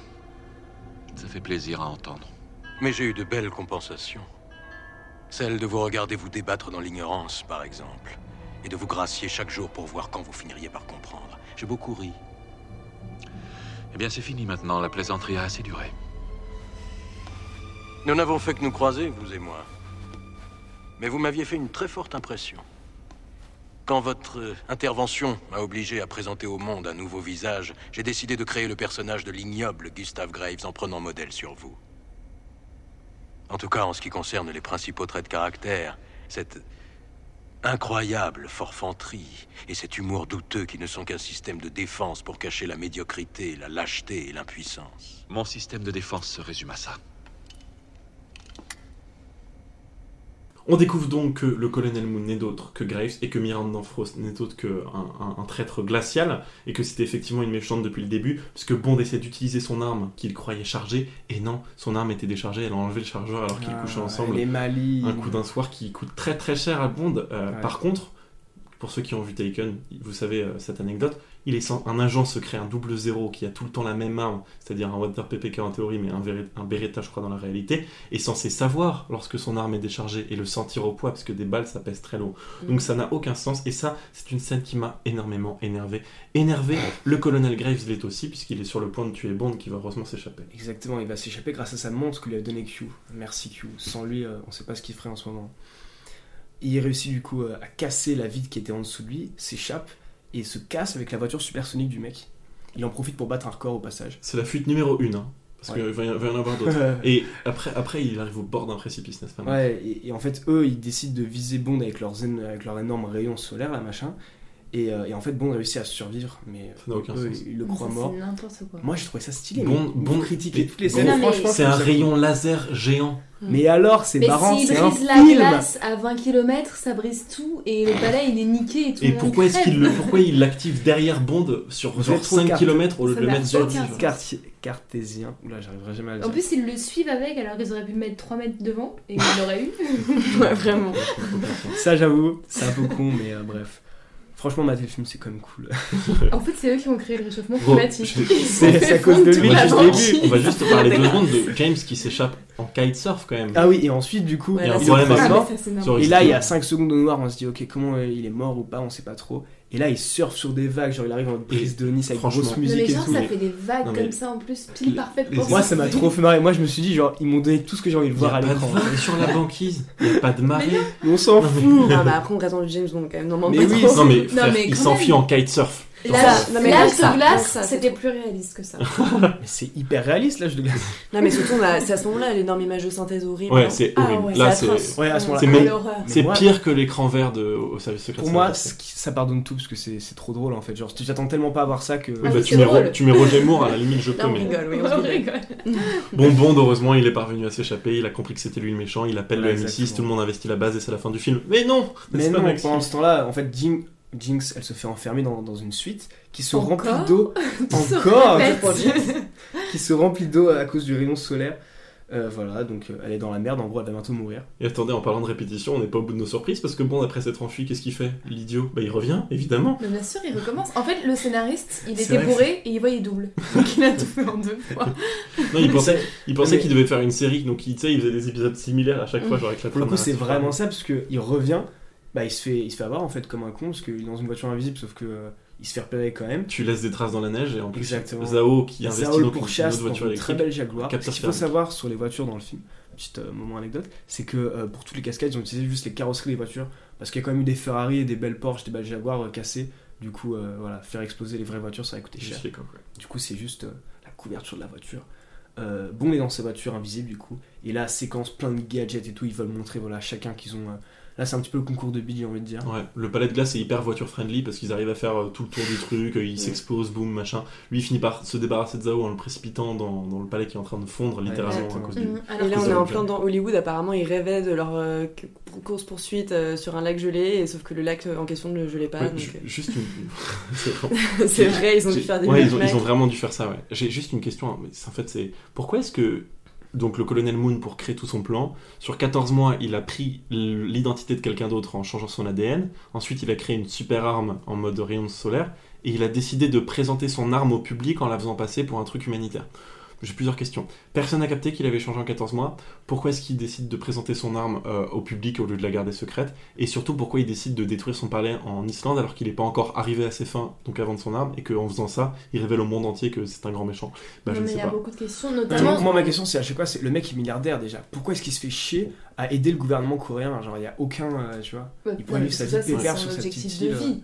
Ça fait plaisir à entendre. Mais j'ai eu de belles compensations. Celle de vous regarder vous débattre dans l'ignorance, par exemple. Et de vous gracier chaque jour pour voir quand vous finiriez par comprendre. J'ai beaucoup ri. Eh bien, c'est fini maintenant. La plaisanterie a assez duré. Nous n'avons fait que nous croiser, vous et moi. Mais vous m'aviez fait une très forte impression. Quand votre euh, intervention m'a obligé à présenter au monde un nouveau visage, j'ai décidé de créer le personnage de l'ignoble Gustave Graves en prenant modèle sur vous. En tout cas, en ce qui concerne les principaux traits de caractère, cette incroyable forfanterie et cet humour douteux qui ne sont qu'un système de défense pour cacher la médiocrité, la lâcheté et l'impuissance. Mon système de défense se résume à ça. On découvre donc que le colonel Moon n'est d'autre que Graves et que Miranda Frost n'est autre qu'un un, un traître glacial et que c'était effectivement une méchante depuis le début puisque Bond essaie d'utiliser son arme qu'il croyait chargée et non, son arme était déchargée, elle a enlevé le chargeur alors qu'ils Ah, couchaient ensemble. maligne. Un coup d'un soir qui coûte très très cher à Bond. Euh, Ouais. Par contre, pour ceux qui ont vu Taken, vous savez euh, cette anecdote, il est sans- un agent secret, un double zéro qui a tout le temps la même arme, c'est-à-dire un Walter PPK en théorie, mais un, Beretta, je crois, dans la réalité, est censé savoir lorsque son arme est déchargée et le sentir au poids, parce que des balles, ça pèse très lourd. Mm. Donc ça n'a aucun sens, et ça, c'est une scène qui m'a énormément énervé. Énervé, le colonel Graves l'est aussi, puisqu'il est sur le point de tuer Bond, qui va heureusement s'échapper. Exactement, il va s'échapper grâce à sa montre que lui a donné Q. Merci Q. Sans lui, euh, on sait pas ce qu'il ferait en ce moment. Il réussit du coup euh, à casser la vitre qui était en dessous de lui, s'échappe et se casse avec la voiture supersonique du mec. Il en profite pour battre un record au passage. C'est la fuite numéro 1, hein, parce Ouais. qu'il va y va y en avoir d'autres. et après, après, il arrive au bord d'un précipice, n'est-ce pas Ouais, et, et en fait, eux, ils décident de viser Bond avec leurs, en- avec leurs énormes rayons solaires, là, machin. Et, euh, et en fait, Bond réussit à survivre, mais Ça n'a aucun eux, sens. ils le croient mort. quoi. Moi, j'ai trouvé ça stylé. Bond vous critiquez toutes les scènes, franchement. c'est un rayon laser géant. Mais alors, c'est marrant, c'est un brise la film glace à 20 km, ça brise tout et le palais il est niqué et tout pourquoi est-ce qu'il crève. le, pourquoi il l'active derrière Bond sur genre êtes trop 5 carte- km au lieu de le mettre sur aucun 10 sens. genre. Carti- cartésien. Oula, j'arriverai jamais à le En dire. plus, ils le suivent avec alors qu'ils auraient pu mettre 3 mètres devant et il l'aurait eu. Ouais, vraiment. Ça, j'avoue, c'est un peu con, mais euh, bref. Franchement, mater le film, c'est quand même cool. En fait, c'est eux qui ont créé le réchauffement climatique. c'est- à cause de lui, vu. on va juste parler deux secondes de James qui s'échappe en kitesurf quand même. Ah oui, et ensuite, du coup, Ouais, Il y a un problème Et là, il y a 5 secondes de noir, on se dit, ok, comment euh, il est mort ou pas, on sait pas trop. Et là, il surfe sur des vagues, genre il arrive en brise de Nice avec grosse Non, musique mais et genre, tout. ça mais- fait des vagues Non, mais- comme ça en plus, pile parfaite les- pour Moi, ça m'a trop fait marrer. Moi, je me suis dit, genre, ils m'ont donné tout ce que j'ai envie de voir à l'écran. sur la banquise, il n'y a pas de marée. Mais on s'en Non, mais- fout. Ah bah après on reste dans le James Bond quand même. Non, Mais oui, trop. Non mais Non, frère, mais il s'enfuit en kitesurf. L'âge l'âge de glace, c'était plus réaliste que ça. Mais c'est hyper réaliste, là, je de glace. Non mais surtout c'est à ce moment-là l'énorme image de synthèse horrible. Ouais, c'est Ah horrible. ouais, Là, c'est c'est. Ouais, à ce moi- pire que l'écran vert de, au service secret. Pour moi, ça pardonne tout parce que c'est trop drôle en fait. Genre, tu t'attends tellement pas à voir ça que. Ah bah, tu, mets, drôle. Ro- tu mets Roger Moore, à la limite, je peux, mais. on rigole. Bon, Bond, heureusement, il est parvenu à s'échapper, il a compris que c'était lui le méchant, il appelle le MI6, exactement. tout le monde investit la base et c'est la fin du film. Mais non Mais non, pendant ce temps-là, en fait, Jin- Jinx, elle se fait enfermer dans, dans une suite qui se Encore remplit d'eau. Encore Qui se remplit d'eau à cause du rayon solaire. Euh, voilà, donc euh, elle est dans la merde, en gros, elle va bientôt mourir. Et attendez, en parlant de répétition, on n'est pas au bout de nos surprises parce que Bond, après s'être enfui, qu'est-ce qu'il fait L'idiot? Bah, il revient, évidemment. Mais bien sûr, il recommence. En fait, le scénariste, il était bourré et il voyait double. Donc il a tout fait en deux fois. Non, il pensait, il pensait Mais- qu'il devait faire une série, donc il, il faisait des épisodes similaires à chaque fois, genre avec la Pour le coup, c'est vraiment ça, parce qu'il revient, bah, il, se fait, il se fait avoir en fait comme un con, parce qu'il est dans une voiture invisible, sauf que euh, il se fait repérer quand même. Tu laisses des traces dans la neige et en plus, Exactement. Zao qui investit Zao dans une dans très belle Jaguar. Ce qu'il faut savoir sur les voitures dans le film, petit euh, moment anecdote, c'est que euh, pour toutes les cascades, ils ont utilisé juste les carrosseries des voitures, parce qu'il y a quand même eu des Ferrari et des belles Porsche, des belles Jaguar cassées. Du coup, voilà, faire exploser les vraies voitures, ça va coûter cher. Ouais. Du coup, c'est juste la couverture de la voiture. Euh, Bond est dans sa voiture invisible, du coup. Et là, séquence plein de gadgets et tout, ils veulent montrer, voilà, chacun qu'ils ont. Là, c'est un petit peu le concours de Billy, j'ai envie de dire. Ouais, le palais de glace est hyper voiture friendly parce qu'ils arrivent à faire euh, tout le tour du truc, euh, ils s'explosent, boum, machin. Lui il finit par se débarrasser de Zao en le précipitant dans, dans le palais qui est en train de fondre littéralement à cause du. Alors Et là, on est en plein dans Hollywood. Apparemment, ils rêvaient de leur euh, course-poursuite euh, sur un lac gelé, et sauf que le lac en question ne le gelait pas. Ouais, donc, ju- euh, juste une. c'est vrai, ils ont dû faire des Ouais, ils ont, ils ont vraiment dû faire ça, ouais. J'ai juste une question. hein, mais en fait, c'est pourquoi est-ce que donc le colonel Moon pour créer tout son plan, sur 14 mois, il a pris l'identité de quelqu'un d'autre en changeant son ADN. Ensuite, il a créé une super arme en mode rayon solaire. et il a décidé de présenter son arme au public en la faisant passer pour un truc humanitaire. J'ai plusieurs questions. Personne n'a capté qu'il avait changé en 14 mois. Pourquoi est-ce qu'il décide de présenter son arme euh, au public au lieu de la garder secrète? Et surtout, pourquoi il décide de détruire son palais en Islande alors qu'il n'est pas encore arrivé à ses fins, donc à vendre son arme, et qu'en faisant ça, il révèle au monde entier que c'est un grand méchant? Bah, non, je ne mais il y a pas. beaucoup de questions, Moi, notamment. moi, ma question, c'est à chaque fois, c'est le mec est milliardaire déjà. Pourquoi est-ce qu'il se fait chier à aider le gouvernement coréen? Genre, il y a aucun, euh, tu vois. Ouais, Il pourrait vivre sa ça, vie pépère sur sa petite de île. vie.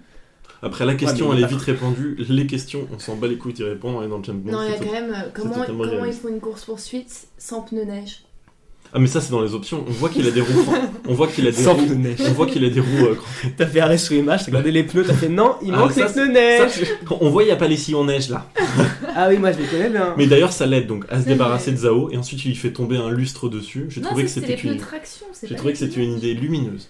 Après, la question, elle est vite répondue. Les questions, on s'en bat les couilles d'y répondre, et dans le Bond, Non, il y a quand même. euh, Comment, comment ils font une course-poursuite sans pneus neige Ah, mais ça, c'est dans les options. On voit qu'il a des roues. on voit qu'il a des Sans roues. pneus neige. On voit qu'il a des roues. euh. T'as fait arrêt sur image, t'as regardé les pneus, t'as fait non, il Ah, manque les pneus neige. on voit, il n'y a pas les sillons neige là. Ah oui, moi je les connais bien. Mais d'ailleurs, ça l'aide donc à se débarrasser de Zao et ensuite il lui fait tomber un lustre dessus. J'ai trouvé que c'était une. de traction. c'est J'ai trouvé que c'était une idée lumineuse.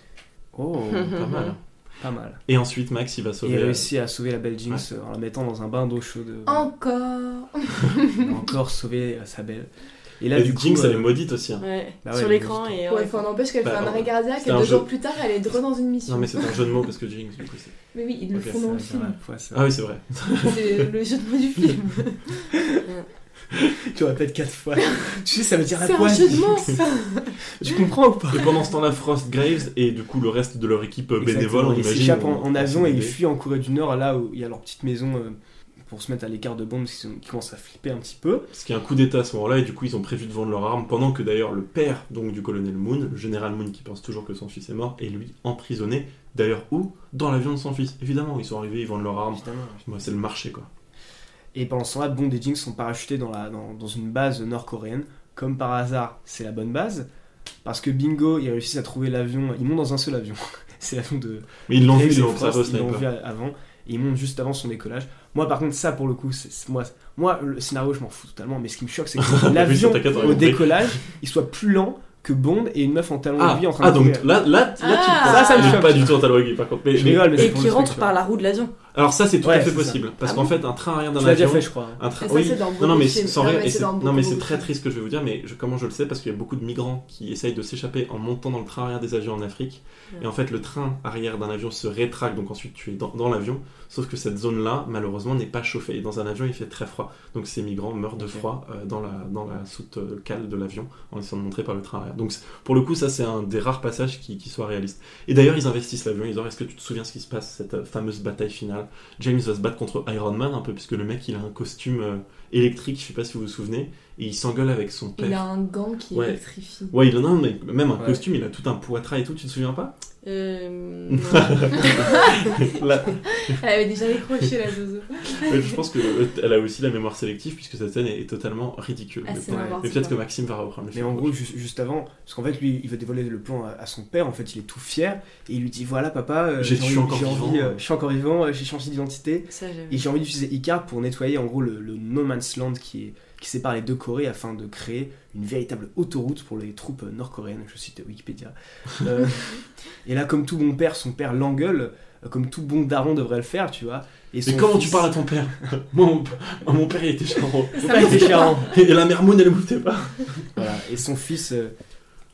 Oh, Pas mal. Pas mal. Et ensuite, Max, il va sauver. il euh, réussit à sauver la belle Jinx en la mettant dans un bain d'eau chaude. Encore a encore sauvé euh, sa belle. Et là, et du coup. Jinx, elle est euh, maudite aussi. hein. Ouais, Bah ouais, sur mais l'écran et. Ouais, enfin, n'empêche qu'elle Bah, fait un arrêt cardiaque et deux jeu- jours plus tard, elle est de dans une mission. Non, mais c'est un jeu de mots parce que Jinx, du coup, c'est. Mais oui, ils le Ok, font dans le film. Ah oui, c'est vrai. C'est le jeu de mots du film. Tu répètes quatre fois. tu sais, ça veut dire à C'est un jeu de mots. Jinx Tu comprends ou pas? Et pendant ce temps-là, Frost Graves et du coup le reste de leur équipe euh, bénévole, on Ils imagine. s'échappent en, en on avion et ils fuient en Corée du Nord, là où il y a leur petite maison euh, pour se mettre à l'écart de bombes qu'ils commencent à flipper un petit peu. Parce qu'il y a un coup d'état à ce moment-là, et du coup ils ont prévu de vendre leur arme, pendant que d'ailleurs le père donc du colonel Moon, le général Moon qui pense toujours que son fils est mort, est lui emprisonné. D'ailleurs où? Dans l'avion de son fils. Évidemment, ils sont arrivés, ils vendent leur arme. Évidemment. Moi, c'est le marché quoi. Et pendant ce temps-là, Bond et Jinx sont parachutés dans, la, dans, dans une base nord-coréenne. Comme par hasard, c'est la bonne base. Parce que bingo, ils réussissent à trouver l'avion. Ils montent dans un seul avion. c'est l'avion de. Mais ils l'ont vu, ils l'ont vu avant. Et ils montent juste avant son décollage. Moi, par contre, ça pour le coup, c'est c'est- moi, moi, le scénario, je m'en fous totalement. Mais ce qui me choque, c'est que l'avion, au décollage, il soit plus lent que Bond et une meuf en talon Ah, aiguille en train ah de donc courir. là, là, là, Ah. tu Ça, ça me choque. pas du tout en talon aiguille, par contre. Mais- Je mais- rigole, mais Et qui rentre tu par la roue de l'avion. Alors ça c'est tout Ouais, à fait possible. Parce Ah qu'en fait un train arrière d'un avion fait, je crois. un train oui. c'est dans non non mais sans Non, rire non mais c'est très triste ce que je vais vous dire mais je- comment je le sais parce qu'il y a beaucoup de migrants qui essayent de s'échapper en montant dans le train arrière des avions en Afrique. Et en fait le train arrière d'un avion se rétracte donc ensuite tu es dans, dans l'avion. Sauf que cette zone là malheureusement n'est pas chauffée. Et dans un avion il fait très froid. Donc ces migrants meurent de froid euh, dans la dans la soute euh, cale de l'avion en essayant de montrer par le train arrière. Donc pour le coup ça c'est un des rares passages qui, qui soit réaliste et d'ailleurs ils investissent l'avion. Ils disent est-ce que tu te souviens ce qui se passe cette euh, fameuse bataille finale? James va se battre contre Iron Man un peu puisque le mec il a un costume euh, électrique je sais pas si vous vous souvenez et il s'engueule avec son père Il a un gant qui Ouais. électrifie. Ouais, il en a un, mais même un Ouais. costume, il a tout un poitrail et tout, tu te souviens pas? Euh, Elle avait déjà décroché la zozo. ouais, Je pense qu'elle a aussi la mémoire sélective puisque cette scène est, est totalement ridicule. Ah, mais peut-être que. Maxime va reprendre le Mais film. en gros, juste, juste avant, parce qu'en fait, lui, il veut dévoiler le plan à, à son père. En fait, il est tout fier et il lui dit Voilà, papa, euh, J'ai- j'ai je suis encore j'ai vivant. envie, euh, je suis encore vivant, euh, j'ai changé d'identité et j'ai envie d'utiliser Icar pour nettoyer en gros le, le No Man's Land qui, est, qui sépare les deux Corées afin de créer une véritable autoroute pour les troupes nord-coréennes. Je cite Wikipédia. Euh, et là, comme tout bon père, son père l'engueule, euh, comme tout bon daron devrait le faire, tu vois. Et Mais comment tu parles à ton père? Moi, mon, mon père, il était charmant. Mon père était charmant. Et la mère Moon, elle bouffait pas. Voilà. Et son fils. euh,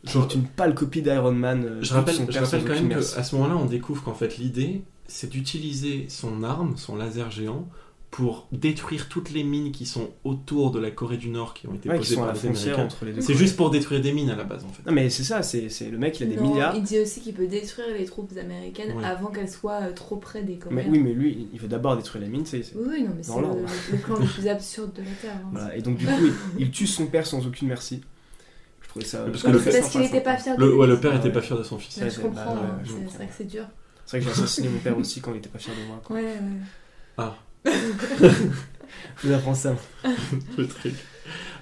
qui Genre- est une pâle copie d'Iron Man. euh, Je rappelle, son je père rappelle quand même qu'à ce moment-là, on découvre qu'en fait, l'idée, c'est d'utiliser son arme, son laser géant, pour détruire toutes les mines qui sont autour de la Corée du Nord qui ont été Ouais, posées par la les frontière Américains. entre les deux. C'est juste pour détruire des mines à la base, en fait. Non, mais c'est ça, c'est c'est- le mec, il a des Non, milliards. Il dit aussi qu'il peut détruire les troupes américaines Ouais. avant qu'elles soient euh, trop près des Mais Coréens. oui, mais lui, il veut d'abord détruire la mine, c'est. Oui, oui, non, mais c'est le, plan le plus absurde de la Terre. hein. Voilà. Et donc, du coup, il, il tue son père sans aucune merci. Je trouvais ça. Parce ça que le très père- Parce qu'il sympa, était pas fier de Le, ouais, le père Ah était ouais. pas fier de son fils. Je c'est- comprends, c'est vrai que c'est dur. C'est vrai que j'ai assassiné mon père aussi quand il était pas fier de moi. Ouais, ouais. Ah, Je vous apprends ça. le truc.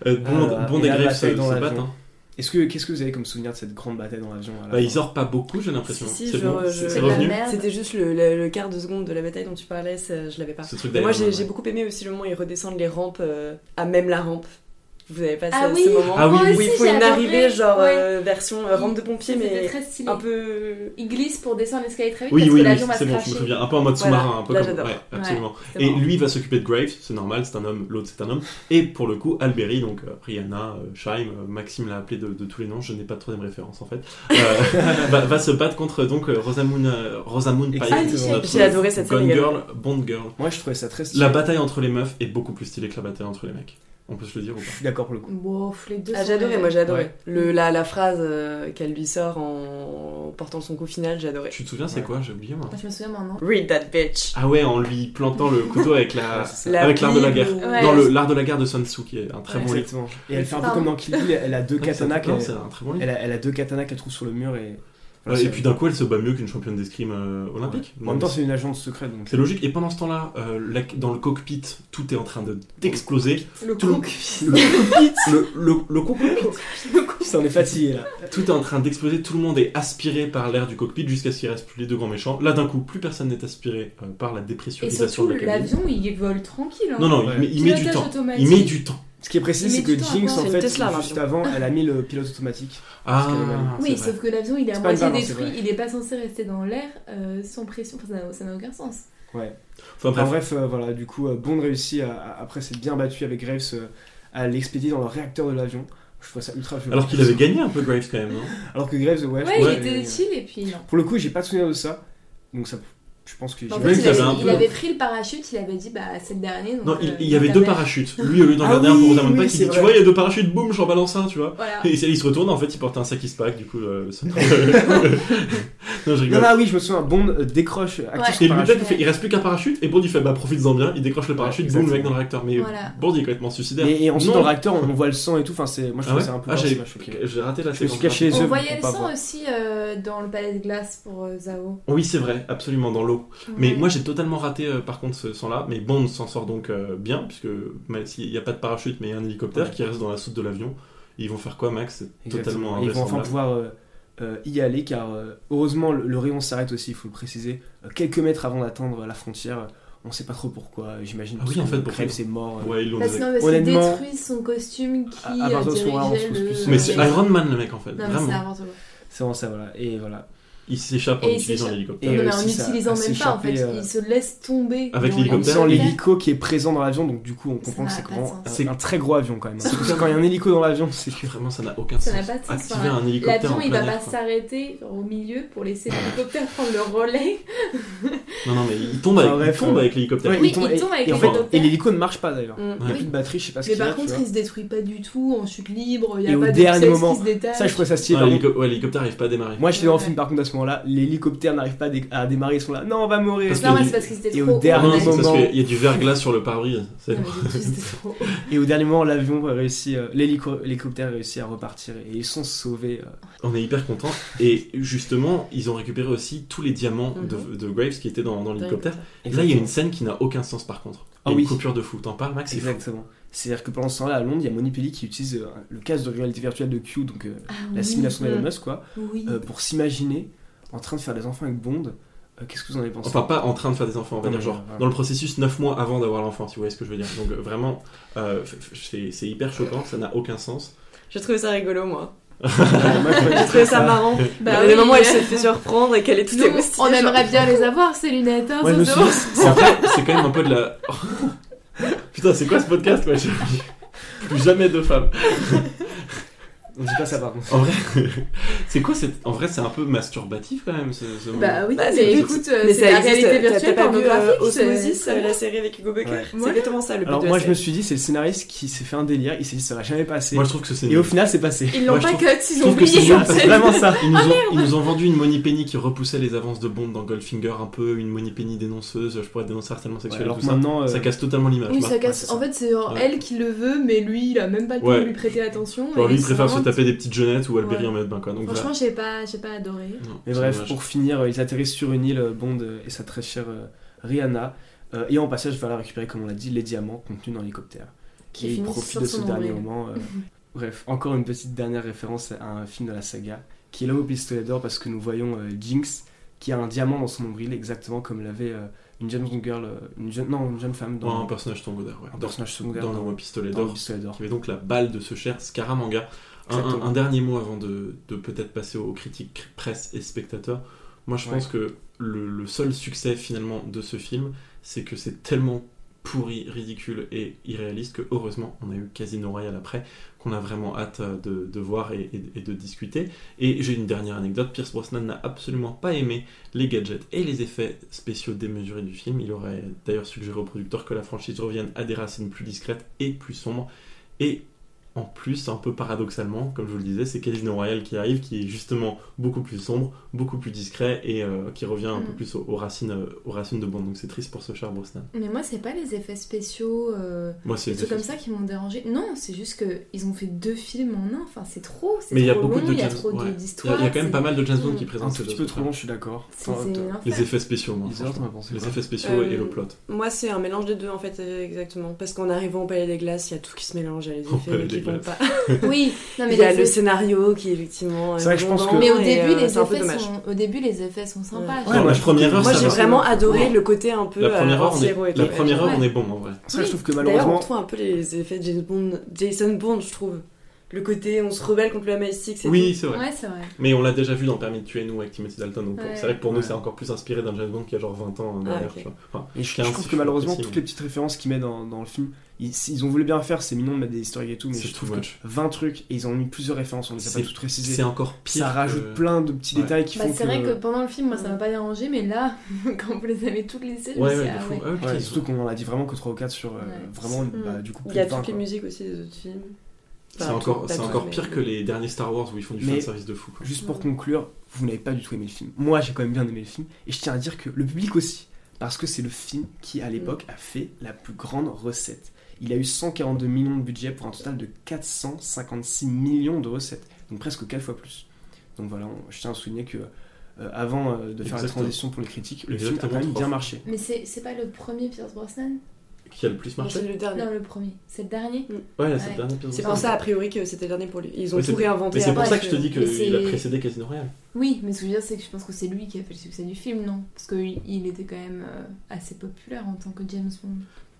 Euh, bon, Ah, bon Graves se, battent. hein. Est-ce que qu'est-ce que vous avez comme souvenir de cette grande bataille dans l'avion Bah, ils sortent pas beaucoup, j'ai l'impression. Si, si, c'est bon, je- revenu. merde. C'était juste le, le- le quart de seconde de la bataille dont tu parlais, ça, je l'avais pas. Ce truc Mais moi j'ai beaucoup aimé aussi le moment où ils redescendent les rampes, euh, à même la rampe. Vous avez passé ah oui. ce moment Ah oui, oui, il faut une arrivée genre euh, ouais. euh, version euh, rampe de pompier, mais très stylé. un peu. Euh, il glisse pour descendre l'escalier très vite. Oui, parce oui, oui c'est bon, je me souviens. Un peu en mode sous-marin, voilà. un peu Là, comme. Ouais, absolument. Ouais, et bon. lui va s'occuper de Graves, c'est normal, c'est un homme, l'autre c'est un homme. Et pour le coup, Alberi, donc euh, Rihanna, euh, Scheim, Maxime l'a appelé de, de, tous les noms, je n'ai pas de troisième référence en fait, va, va, se battre contre donc Rosamund, Rosamund Pike. J'ai adoré cette Gone Girl, Bond Girl. Moi je trouvais ça très stylé. La bataille entre les meufs est beaucoup plus stylée que la bataille entre les mecs. On peut se le dire ou pas d'accord pour le coup. Wow, les deux ah, j'adorais, moi j'adorais. Le, la, la phrase euh, qu'elle lui sort en... portant son coup final, j'adorais. Tu te souviens, c'est quoi J'ai oublié moi. Bah, je me souviens maintenant. Read that bitch. Ah ouais, en lui plantant le couteau avec la, avec l'art de la guerre. Ou... Ouais, l'art de la guerre de Sun Tzu qui est un très bon livre. Et elle fait un peu comme dans Kill Bill, elle a deux katanas. Elle, elle, a deux katanas qu'elle trouve sur le mur et et puis d'un coup, elle se bat mieux qu'une championne d'escrime euh, olympique. En même temps, c'est une agence secrète. donc. C'est logique. Et pendant ce temps-là, euh, dans le cockpit, tout est en train d'exploser. Le, cockpit. le cockpit. Le cockpit. Ça, on est fatigué là. Tout est en train d'exploser. Tout le monde est aspiré par l'air du cockpit jusqu'à ce qu'il reste plus les deux grands méchants. Là, d'un coup, plus personne n'est aspiré euh, par la dépressurisation et surtout, de la cabine. L'avion, il vole tranquille. Hein. Non, non, ouais. il met du temps. Il met du temps. Ce qui est précis, c'est que Jinx, en fait, juste avant, elle a mis le pilote automatique. Ah, oui, sauf que l'avion, il est à moitié hein, détruit, il n'est pas censé rester dans l'air euh, sans pression, ça n'a aucun sens. Ouais. Enfin, bref, euh, voilà, du coup, euh, Bond réussit, à, après s'être bien battu avec Graves, à l'expédier dans le réacteur de l'avion. Je trouve ça ultra violent. Alors qu'il avait gagné un peu Graves quand même, non? Alors que Graves, ouais. Ouais, il était chill et puis. Pour le coup, j'ai pas de souvenir de ça, donc ça je pense que. Bah, en fait, il, avait, il avait, pris le parachute, il avait dit bah c'est le dernier. Non, euh, il, y avait deux parachutes. Lui, au lieu d'en garder un pour Rosamund Pike, il dit tu vois, il y a deux parachutes, boum, j'en balance un, tu vois. Voilà. Et il se retourne, en fait, il portait un sac qui se pack, du coup, euh, Non, je rigole. Ah oui, je me souviens, Bond euh, décroche, il fait, reste plus qu'un parachute, et Bond il fait, bah profite-en bien, il décroche le parachute, boum, le mec dans le réacteur. Mais Bond il est complètement suicidaire. Et, et ensuite, dans le réacteur, on, voit le sang et tout. Enfin, c'est, moi, je ah trouve que c'est un peu. Ah, j'ai- raté la je séquence. caché les On voyait le sang aussi euh, dans le palais de glace pour euh, Zao. Oui, c'est vrai, absolument, dans l'eau. Mais moi, j'ai totalement raté, par contre, ce sang-là. Mais Bond s'en sort donc bien, puisque même s'il n'y a pas de parachute, mais il y a un hélicoptère qui reste dans la soute de l'avion. Ils vont faire quoi, Max? Totalement Ils vont enfin pouvoir euh, y aller car euh, heureusement le, rayon s'arrête aussi, il faut le préciser, euh, quelques mètres avant d'atteindre la frontière. On sait pas trop pourquoi, j'imagine. Ah oui, crève, c'est mort. Ouais, ils l'ont détruit son costume qui à, le... Mais c'est Iron Man le mec en fait, vraiment. C'est, c'est vraiment ça, voilà. Et voilà il s'échappe en utilisant l'hélicoptère. non, euh, mais en aussi, même pas, en fait. Euh, il se laisse tomber. Avec utilisant l'hélico qui est présent dans l'avion, donc du coup on comprend que c'est un, très gros avion quand même. Parce que quand il y a un hélico dans l'avion, c'est que Vraiment, ça n'a aucun Ça n'a pas de sens, Activer un hélicoptère L'avion, il va pas s'arrêter au milieu pour laisser l'hélicoptère prendre le relais. Non, non, mais il tombe avec, il euh, l'hélicoptère. Oui, il tombe, avec et, l'hélicoptère. et l'hélico ne marche pas d'ailleurs. Mm. Il n'y a plus de batterie, je sais pas ce Mais qu'il y par contre, il se détruit pas du tout en chute libre. Il n'y Et a pas de dernier moment. Ça, je trouve ça stylé. L'hélicoptère n'arrive pas à démarrer. Moi, j'étais dans le film par contre à ce là l'hélicoptère n'arrive pas à, démarrer, ils sont là, non, on va mourir. Parce non, c'est parce qu'ils étaient trop. Et au dernier moment, il y a du verglas sur le pare-brise. et au dernier moment, l'avion a réussi, euh, l'hélicoptère a réussi à repartir et ils sont sauvés. Euh. On est hyper contents. Et justement, ils ont récupéré aussi tous les diamants de, Graves qui étaient dans, dans l'hélicoptère. Là, il y a une scène qui n'a aucun sens par contre. Ah, oui. Une coupure de fou. T'en parles, Max Exactement. C'est-à-dire que pendant ce temps-là, à Londres, il y a Monopoly qui utilise euh, le casque de réalité virtuelle de Q, donc la simulation d'Elon Musk, quoi, pour s'imaginer en train de faire des enfants avec Bond. Euh, qu'est-ce que vous en avez pensé Enfin, pas en train de faire des enfants, on va dire, genre, dans le processus 9 mois avant d'avoir l'enfant, si vous voyez ce que je veux dire. Donc, vraiment, euh, c'est hyper choquant, ça n'a aucun sens. J'ai trouvé ça rigolo, moi. J'ai trouvé ça marrant. Bah, bah oui, moment où elle s'est fait surprendre et qu'elle est toute émoustillée. On aimerait bien les avoir, ces lunettes, hein, ouais, C'est quand même un peu de la. Putain, c'est quoi ce podcast, ouais, Plus jamais deux femmes. On dit pas ça par contre. En vrai, c'est quoi cette... En vrai, c'est un peu masturbatif quand même ce, ce Bah oui, bah, mais écoute, euh, c'est la réalité virtuelle euh, pornographique. Osmosis, euh, la série avec Hugo Becker. C'est exactement ça le Alors, moi, je me suis dit, c'est le scénariste qui s'est fait un délire, il s'est dit ça va jamais passer. Moi, je trouve que c'est. Et au final, c'est passé. Ils l'ont pas cut, ils ont oublié. C'est vraiment ça. Ils nous, ah, ont, ils nous ont vendu une Money Penny qui repoussait les avances de Bond dans Goldfinger un peu, une Money Penny dénonceuse, je pourrais dénoncer harcèlement sexuel. Alors maintenant, ça casse totalement l'image. Oui, ça casse. En fait, c'est elle qui le veut, mais lui, il a même pas le temps de lui prêter attention. Il préfère se taper des petites jeunettes ou Alberi en maillot bain. Quoi. Franchement, j'ai pas, pas adoré. Mais bref, pour finir, euh, ils atterrissent sur une île, euh, Bond euh, et sa très chère Rihanna. Et en passage, il va falloir récupérer, comme on l'a dit, les diamants contenus dans l'hélicoptère. Qui et profite de ce dernier moment. Bref, encore une petite dernière référence à un film de la saga, qui est l'homme au pistolet d'or parce que nous voyons Jinx qui a un diamant dans son nombril, exactement comme l'avait une jeune femme dans. Ouais, un personnage secondaire, ouais. Un personnage secondaire dans, dans, dans, pistolet d'or. Qui avait donc la balle de ce cher Scaramanga. Un, un- Exactement. un dernier mot avant de, de peut-être passer aux critiques presse et spectateurs. Moi, je Ouais. pense que le, le seul succès finalement de ce film, c'est que c'est tellement pourri, ridicule et irréaliste que heureusement on a eu Casino Royale après, qu'on a vraiment hâte euh, de, de voir et, et- et de discuter. Et j'ai une dernière anecdote, Pierce Brosnan n'a absolument pas aimé les gadgets et les effets spéciaux démesurés du film. Il aurait d'ailleurs suggéré au producteur que la franchise revienne à des racines plus discrètes et plus sombres. Et en plus, un peu paradoxalement, comme je vous le disais, c'est Casino Royale qui arrive, qui est justement beaucoup plus sombre, beaucoup plus discret et euh, qui revient un peu Mm. plus aux, aux racines, euh, aux racines de Bond. Donc c'est triste pour ce cher Brosnan. Mais moi, c'est pas les effets spéciaux, euh, Moi, c'est comme ça qui m'ont dérangé. Non, c'est juste que ils ont fait deux films en un. Enfin, c'est trop. c'est Mais il y a trop beaucoup long, de James- ouais. Il y a quand même pas mal de James Bond qui Mm. présentent Un petit peu trop long, je suis d'accord. Les effets spéciaux, moi. Les effets spéciaux et le plot. Moi, c'est un mélange des deux en fait, exactement. Parce qu'en arrivant au Palais des Glaces, il y a tout qui se mélange, les Au effets vont pas. Oui, non, mais il y a le scénario qui effectivement. C'est vrai que je pense que- Mais au début, euh, les c'est un peu effets sont... au début, les effets sont sympas. Ouais, la première heure, Moi, j'ai vraiment adoré le côté un peu La première euh, heure, on est, première heure, on est bon en vrai. C'est vrai que je trouve que D'ailleurs, on malheureusement, retrouve un peu les effets de Bond, Jason Bourne, je trouve. Le côté, on se rebelle contre le MI6 et Oui, c'est vrai. Ouais, c'est vrai. Mais on l'a déjà vu dans Permis de tuer nous avec Timothy Dalton. Donc Ouais. c'est vrai que pour nous, Ouais. c'est encore plus inspiré d'un James Bond qui a genre 20 ans euh, derrière. tu vois. Enfin, Et je, 15, je trouve si que malheureusement, toutes les petites références qu'ils mettent dans, dans le film, ils, ils ont voulu bien faire, c'est mignon de mettre des historiques et tout, mais C'est je trouve que much. 20 trucs et ils ont mis plusieurs références, on les a pas toutes précisées. C'est encore pire. Ça rajoute que- plein de petits Ouais. détails qui Bah, font c'est que. vrai que pendant le film, moi, ça m'a pas dérangé, mais là, quand vous les avez toutes Ouais, ouais, de ah ouais. Ah, Ouais, surtout qu'on en a dit vraiment que 3 ou 4 sur euh, Ouais. vraiment, Mm. bah, du coup, Il y a plus de 20, toutes les musiques aussi des autres films. C'est encore, tout- encore tout, pire mais- que les derniers Star Wars où ils font du fan service de fou. quoi. Juste pour conclure, vous n'avez pas du tout aimé le film. Moi, j'ai quand même bien aimé le film. Et je tiens à dire que le public aussi. Parce que c'est le film qui, à l'époque, a fait la plus grande recette. Il a eu 142 millions de budget pour un total de 456 millions de recettes. Donc presque 4 fois plus. Donc voilà, je tiens à souligner que euh, avant euh, de faire la transition pour les critiques, le film a quand même bien marché. Mais c'est c'est pas le premier Pierce Brosnan? Qui a le plus marché c'est le dernier. Non, le premier. C'est le dernier Ouais, là, c'est Ouais. le dernier C'est pour ça, a priori, que c'était le dernier pour lui. Ils ont Oui, tout c'est- réinventé. Mais c'est pour ça que je te dis qu'il a précédé Casino Royale. Oui, mais ce que je veux dire, c'est que je pense que c'est lui qui a fait le succès du film, non? Parce qu'il il était quand même euh, assez populaire en tant que James Bond.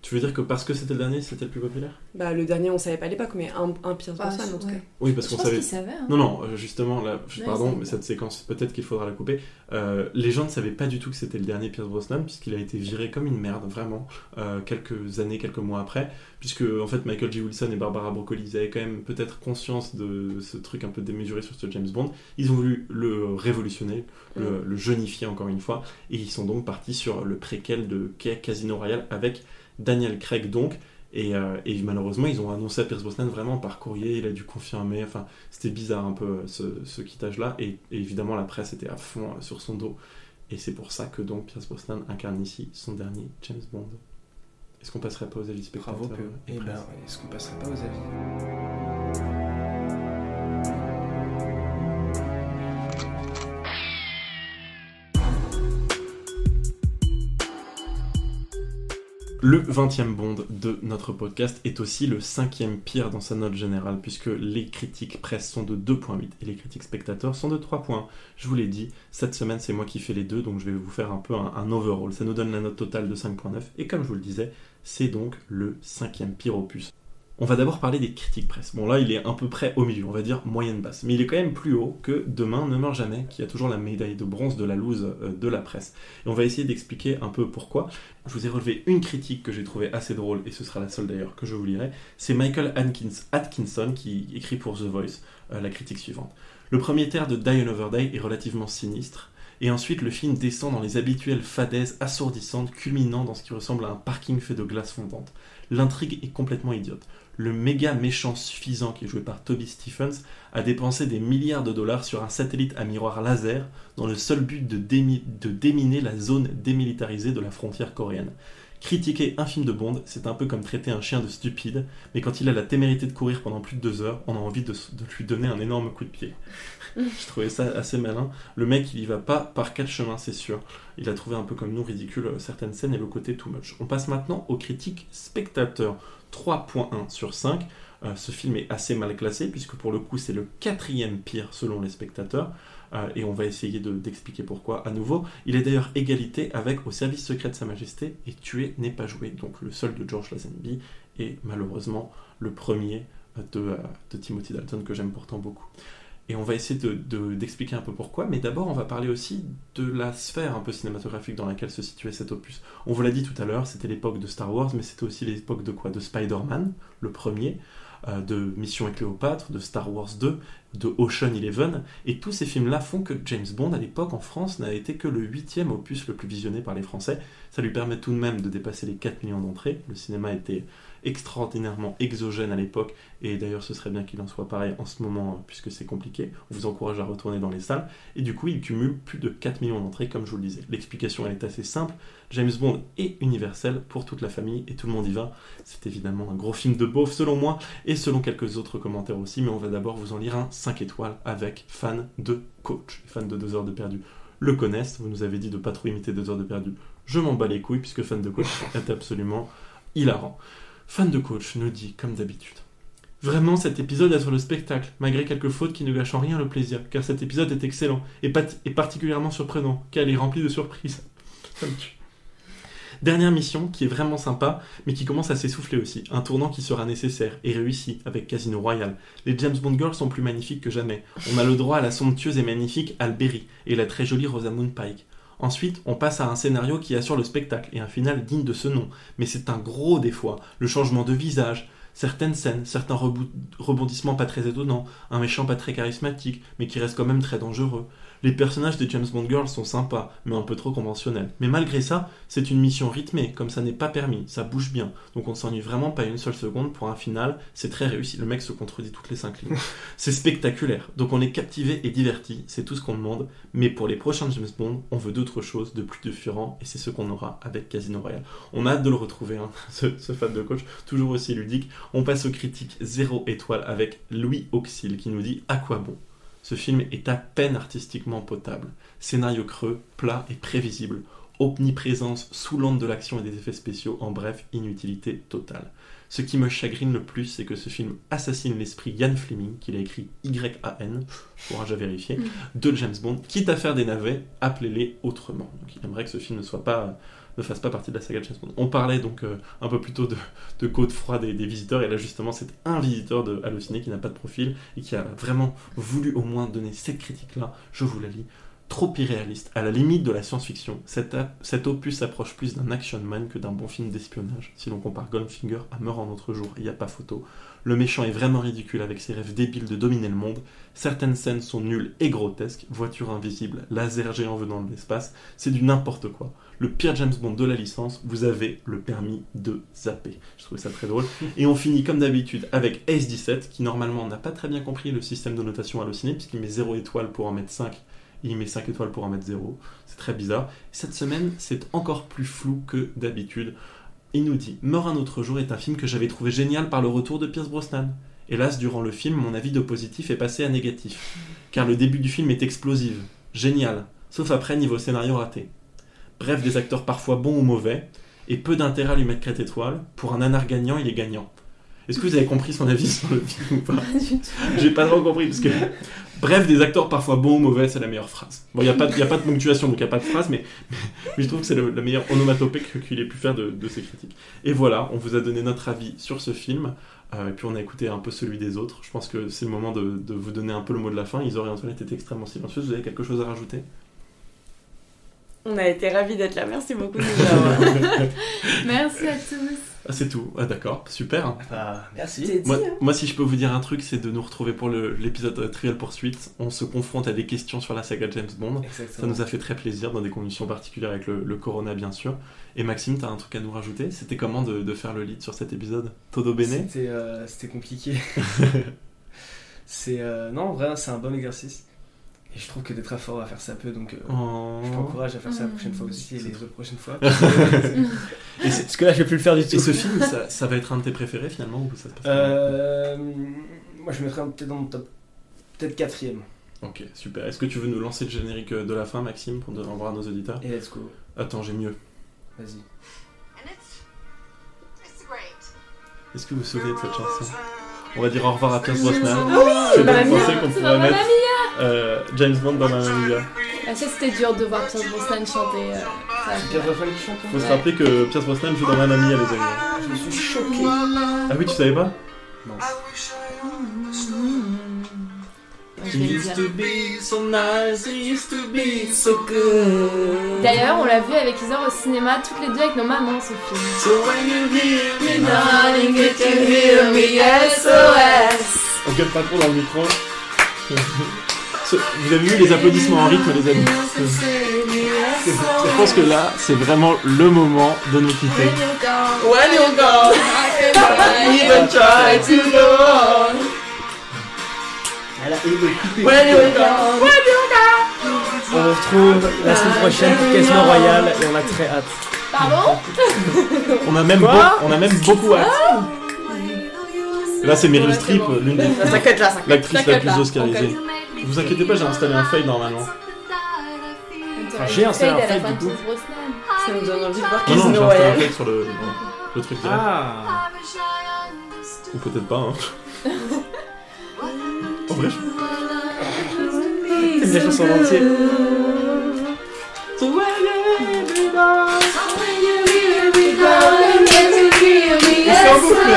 Tu veux dire que parce que c'était le dernier, c'était le plus populaire? Bah, le dernier, on savait pas à l'époque, mais un, un Pierce Bah, Brosnan en tout ouais. cas. Oui, parce qu'on savait. hein. Non, non, euh, justement, là, Ouais, pardon, mais cette séquence, peut-être qu'il faudra la couper. Euh, les gens ne savaient pas du tout que c'était le dernier Pierce Brosnan, puisqu'il a été viré comme une merde, vraiment, euh, quelques années, quelques mois après. Puisque, en fait, Michael J. Wilson et Barbara Broccoli, ils avaient quand même peut-être conscience de ce truc un peu démesuré sur ce James Bond. Ils ont voulu le révolutionner, le, le jeunifier encore une fois, et ils sont donc partis sur le préquel de Casino Royale avec Daniel Craig, donc. Et, euh, et malheureusement, ils ont annoncé à Pierce Brosnan vraiment par courrier, il a dû confirmer. Enfin, c'était bizarre un peu euh, ce, ce quittage-là. Et, et évidemment, la presse était à fond euh, sur son dos. Et c'est pour ça que donc Pierce Brosnan incarne ici son dernier James Bond. Est-ce qu'on passerait pas aux avis spectateurs Bravo Et et ben, presse est-ce qu'on passerait pas aux avis? Le 20e Bond de notre podcast est aussi le cinquième pire dans sa note générale, puisque les critiques presse sont de 2.8 et les critiques spectateurs sont de 3 points. Je vous l'ai dit, cette semaine c'est moi qui fais les deux, donc je vais vous faire un peu un, un. Ça nous donne la note totale de 5.9, et comme je vous le disais, c'est donc le cinquième pire opus. On va d'abord parler des critiques presse. Bon là, il est à peu près au milieu, on va dire moyenne basse. Mais il est quand même plus haut que Demain ne meurt jamais, qui a toujours la médaille de bronze de la loose euh, de la presse. Et on va essayer d'expliquer un peu pourquoi. Je vous ai relevé une critique que j'ai trouvée assez drôle, et ce sera la seule d'ailleurs que je vous lirai. C'est Michael Atkins- Atkinson qui écrit pour The Voice euh, la critique suivante. Le premier tiers de Die Another Day est relativement sinistre, et ensuite le film descend dans les habituelles fadaises assourdissantes, culminant dans ce qui ressemble à un parking fait de glace fondante. L'intrigue est complètement idiote. Le méga méchant suffisant, qui est joué par Toby Stephens, a dépensé des milliards de dollars sur un satellite à miroir laser dans le seul but de, de déminer la zone démilitarisée de la frontière coréenne. Critiquer un film de Bond, c'est un peu comme traiter un chien de stupide, mais quand il a la témérité de courir pendant plus de deux heures, on a envie de, de lui donner un énorme coup de pied. Je trouvais ça assez malin. Le mec, il y va pas par quatre chemins, c'est sûr. Il a trouvé un peu comme nous ridicule euh, certaines scènes et le côté too much. On passe maintenant aux critiques spectateurs. 3.1 sur 5. Euh, ce film est assez mal classé, puisque pour le coup, c'est le quatrième pire selon les spectateurs. Euh, et on va essayer de- d'expliquer pourquoi à nouveau. Il est d'ailleurs égalité avec Au service secret de Sa Majesté et Tuer n'est pas joué, donc le seul de George Lazenby, et malheureusement le premier euh, de, euh, de Timothy Dalton que j'aime pourtant beaucoup. Et on va essayer de- de- d'expliquer un peu pourquoi, mais d'abord on va parler aussi de la sphère un peu cinématographique dans laquelle se situait cet opus. On vous l'a dit tout à l'heure, c'était l'époque de Star Wars, mais c'était aussi l'époque de quoi? De Spider-Man, le premier, de Mission et Cléopâtre, de Star Wars 2, de Ocean Eleven, et tous ces films-là font que James Bond, à l'époque en France, n'a été que le huitième opus le plus visionné par les Français. Ça lui permet tout de même de dépasser les 4 millions d'entrées. Le cinéma était extraordinairement exogène à l'époque, et d'ailleurs ce serait bien qu'il en soit pareil en ce moment, euh, puisque c'est compliqué. On vous encourage à retourner dans les salles, et du coup il cumule plus de 4 millions d'entrées, comme je vous le disais. L'explication elle est assez simple, James Bond est universel pour toute la famille, et tout le monde y va. C'est évidemment un gros film de beauf selon moi, et selon quelques autres commentaires aussi, mais on va d'abord vous en lire un 5 étoiles avec fan de coach. Fans de 2 heures de perdu le connaissent, vous nous avez dit de pas trop imiter 2 heures de perdu. Je m'en bats les couilles, puisque fan de coach est absolument hilarant. Fan de coach nous dit, comme d'habitude, Vraiment, cet épisode assure le spectacle, malgré quelques fautes qui ne gâchent en rien le plaisir, car cet épisode est excellent et, particulièrement surprenant, car il est rempli de surprises. Dernière mission qui est vraiment sympa, mais qui commence à s'essouffler aussi. Un tournant qui sera nécessaire et réussi avec Casino Royale. Les James Bond Girls sont plus magnifiques que jamais. On a le droit à la somptueuse et magnifique Alberi et la très jolie Rosamund Pike. Ensuite, on passe à un scénario qui assure le spectacle et un final digne de ce nom. Mais c'est un gros des fois. Le changement de visage, certaines scènes, certains rebondissements pas très étonnants, un méchant pas très charismatique, mais qui reste quand même très dangereux. Les personnages de James Bond Girl sont sympas, mais un peu trop conventionnels. Mais malgré ça, c'est une mission rythmée, comme ça n'est pas permis, ça bouge bien. Donc on s'ennuie vraiment pas une seule seconde pour un final, c'est très réussi. Le mec se contredit toutes les cinq lignes. c'est spectaculaire, donc on est captivé et diverti, c'est tout ce qu'on demande. Mais pour les prochains James Bond, on veut d'autres choses, de plus différents, et c'est ce qu'on aura avec Casino Royale. On a hâte de le retrouver, hein, ce, ce fan de coach, toujours aussi ludique. On passe aux critiques 0 étoile avec Louis Auxil qui nous dit À quoi bon? Ce film est à peine artistiquement potable. Scénario creux, plat et prévisible. Omniprésence saoulante de l'action et des effets spéciaux, en bref, inutilité totale. Ce qui me chagrine le plus, c'est que ce film assassine l'esprit Ian Fleming, qu'il a écrit Y-A-N, courage à vérifier, de James Bond. Quitte à faire des navets, appelez-les autrement. Donc il aimerait que ce film ne soit pas ne fasse pas partie de la saga de James Bond. On parlait donc euh, un peu plus tôt de, de côte froide des visiteurs, et là justement c'est un visiteur de Allociné qui n'a pas de profil et qui a vraiment voulu au moins donner cette critique-là, je vous la lis, trop irréaliste, à la limite de la science-fiction. Cet opus s'approche plus d'un action man que d'un bon film d'espionnage. Si l'on compare Goldfinger à Meurt en autre jour, il n'y a pas photo. Le méchant est vraiment ridicule avec ses rêves débiles de dominer le monde. Certaines scènes sont nulles et grotesques. Voiture invisible, laser géant venant de l'espace, c'est du n'importe quoi. Le pire James Bond de la licence, vous avez le permis de zapper. Je trouvais ça très drôle. Et on finit comme d'habitude avec Ace 17, qui normalement n'a pas très bien compris le système de notation halluciné, puisqu'il met 0 étoile pour en mettre 5, et il met 5 étoiles pour en mettre 0. C'est très bizarre. Cette semaine, c'est encore plus flou que d'habitude. Il nous dit Meurt un autre jour est un film que j'avais trouvé génial par le retour de Pierce Brosnan. Hélas, durant le film, mon avis de positif est passé à négatif. Car le début du film est explosif, génial, sauf après niveau scénario raté. Bref, des acteurs parfois bons ou mauvais, et peu d'intérêt à lui mettre crête étoile. Pour un nanar gagnant, il est gagnant. Est-ce que vous avez compris son avis sur le film ou pas J'ai pas trop compris, parce que. Bref, des acteurs parfois bons ou mauvais, c'est la meilleure phrase. Bon, il n'y a, pas de- y a pas de ponctuation, donc il n'y a pas de phrase, mais, mais je trouve que c'est la meilleure onomatopée qu'il ait pu faire de, de ses critiques. Et voilà, on vous a donné notre avis sur ce film, euh, et puis on a écouté un peu celui des autres. Je pense que c'est le moment de, de vous donner un peu le mot de la fin. Isor et Antoinette étaient extrêmement silencieuses. Vous avez quelque chose à rajouter? On a été ravis d'être là. Merci beaucoup de nous avoir. Merci à tous. Ah, c'est tout. Ah, d'accord, super. Bah, merci. C'est dit, Moi, hein. moi, si je peux vous dire un truc, c'est de nous retrouver pour le- l'épisode euh, Trial Pursuit. On se confronte à des questions sur la saga James Bond. Ça Exactement. nous a fait très plaisir dans des conditions particulières avec le, le Corona, bien sûr. Et Maxime, t'as un truc à nous rajouter? C'était comment de, de faire le lead sur cet épisode? Todo bene? C'était euh, c'était compliqué. c'est euh, non, en vrai, c'est un bon exercice. Et je trouve que d'être très fort à faire ça peu, donc euh, Oh. je t'encourage à faire ça la prochaine Mm. fois aussi et les autres prochaines fois. Et c'est- Parce que là, je vais plus le faire du tout. Et ce film, ça, ça va être un de tes préférés finalement ou ça se passe comment Euh, moi, je mettrais peut-être dans mon top, peut-être quatrième. Ok, super. Est-ce que tu veux nous lancer le générique euh, de la fin, Maxime, pour donner au revoir à nos auditeurs? Et let's go. Attends, j'ai mieux. Vas-y. Est-ce que vous vous souvenez de cette chanson? On va dire au revoir à Pierce Brosnan. Oui, Mia. pensé qu'on C'est pourrait mettre. Euh, James Bond dans Mamma. Ah, ça c'était dur de voir Pierce Brosnan chanter. euh, Brosnan qui chante Faut se rappeler que Pierce Brosnan joue dans Mamma Mia, les amis. Je me suis choqué. Ah oui, tu savais pas Non. Je vais le dire. be so nice, it used to be so good. D'ailleurs, on l'a vu avec Isor au cinéma, toutes les deux avec nos mamans ce film. So when you hear me Darling, you can hear me, SOS. On gueule pas trop dans le micro. Vous avez vu les applaudissements en rythme, les amis Je pense que là, c'est vraiment le moment de nous quitter. When you go, I can even try to go on. Elle a. When when vous retrouve la semaine prochaine pour Casino Royale et on a très hâte. Pardon On a même, beau- on a même beaucoup hâte. Là, c'est Meryl Streep, l'une des l'actrice la plus oscarisée. Vous inquiétez pas, j'ai installé un fade normalement. Enfin, j'ai installé un Fade du coup. Ça nous donne envie de voir Non, non, j'ai installé un fade sur le, le truc direct. Ah Ou peut-être pas, hein. En vrai, je- T'aimes la chanson en entier C'est en boucle.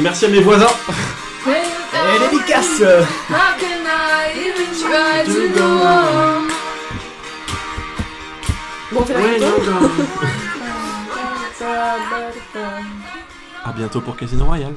Merci à mes voisins. Et dédicace Bon, on fait la photo. À bientôt pour Casino Royale.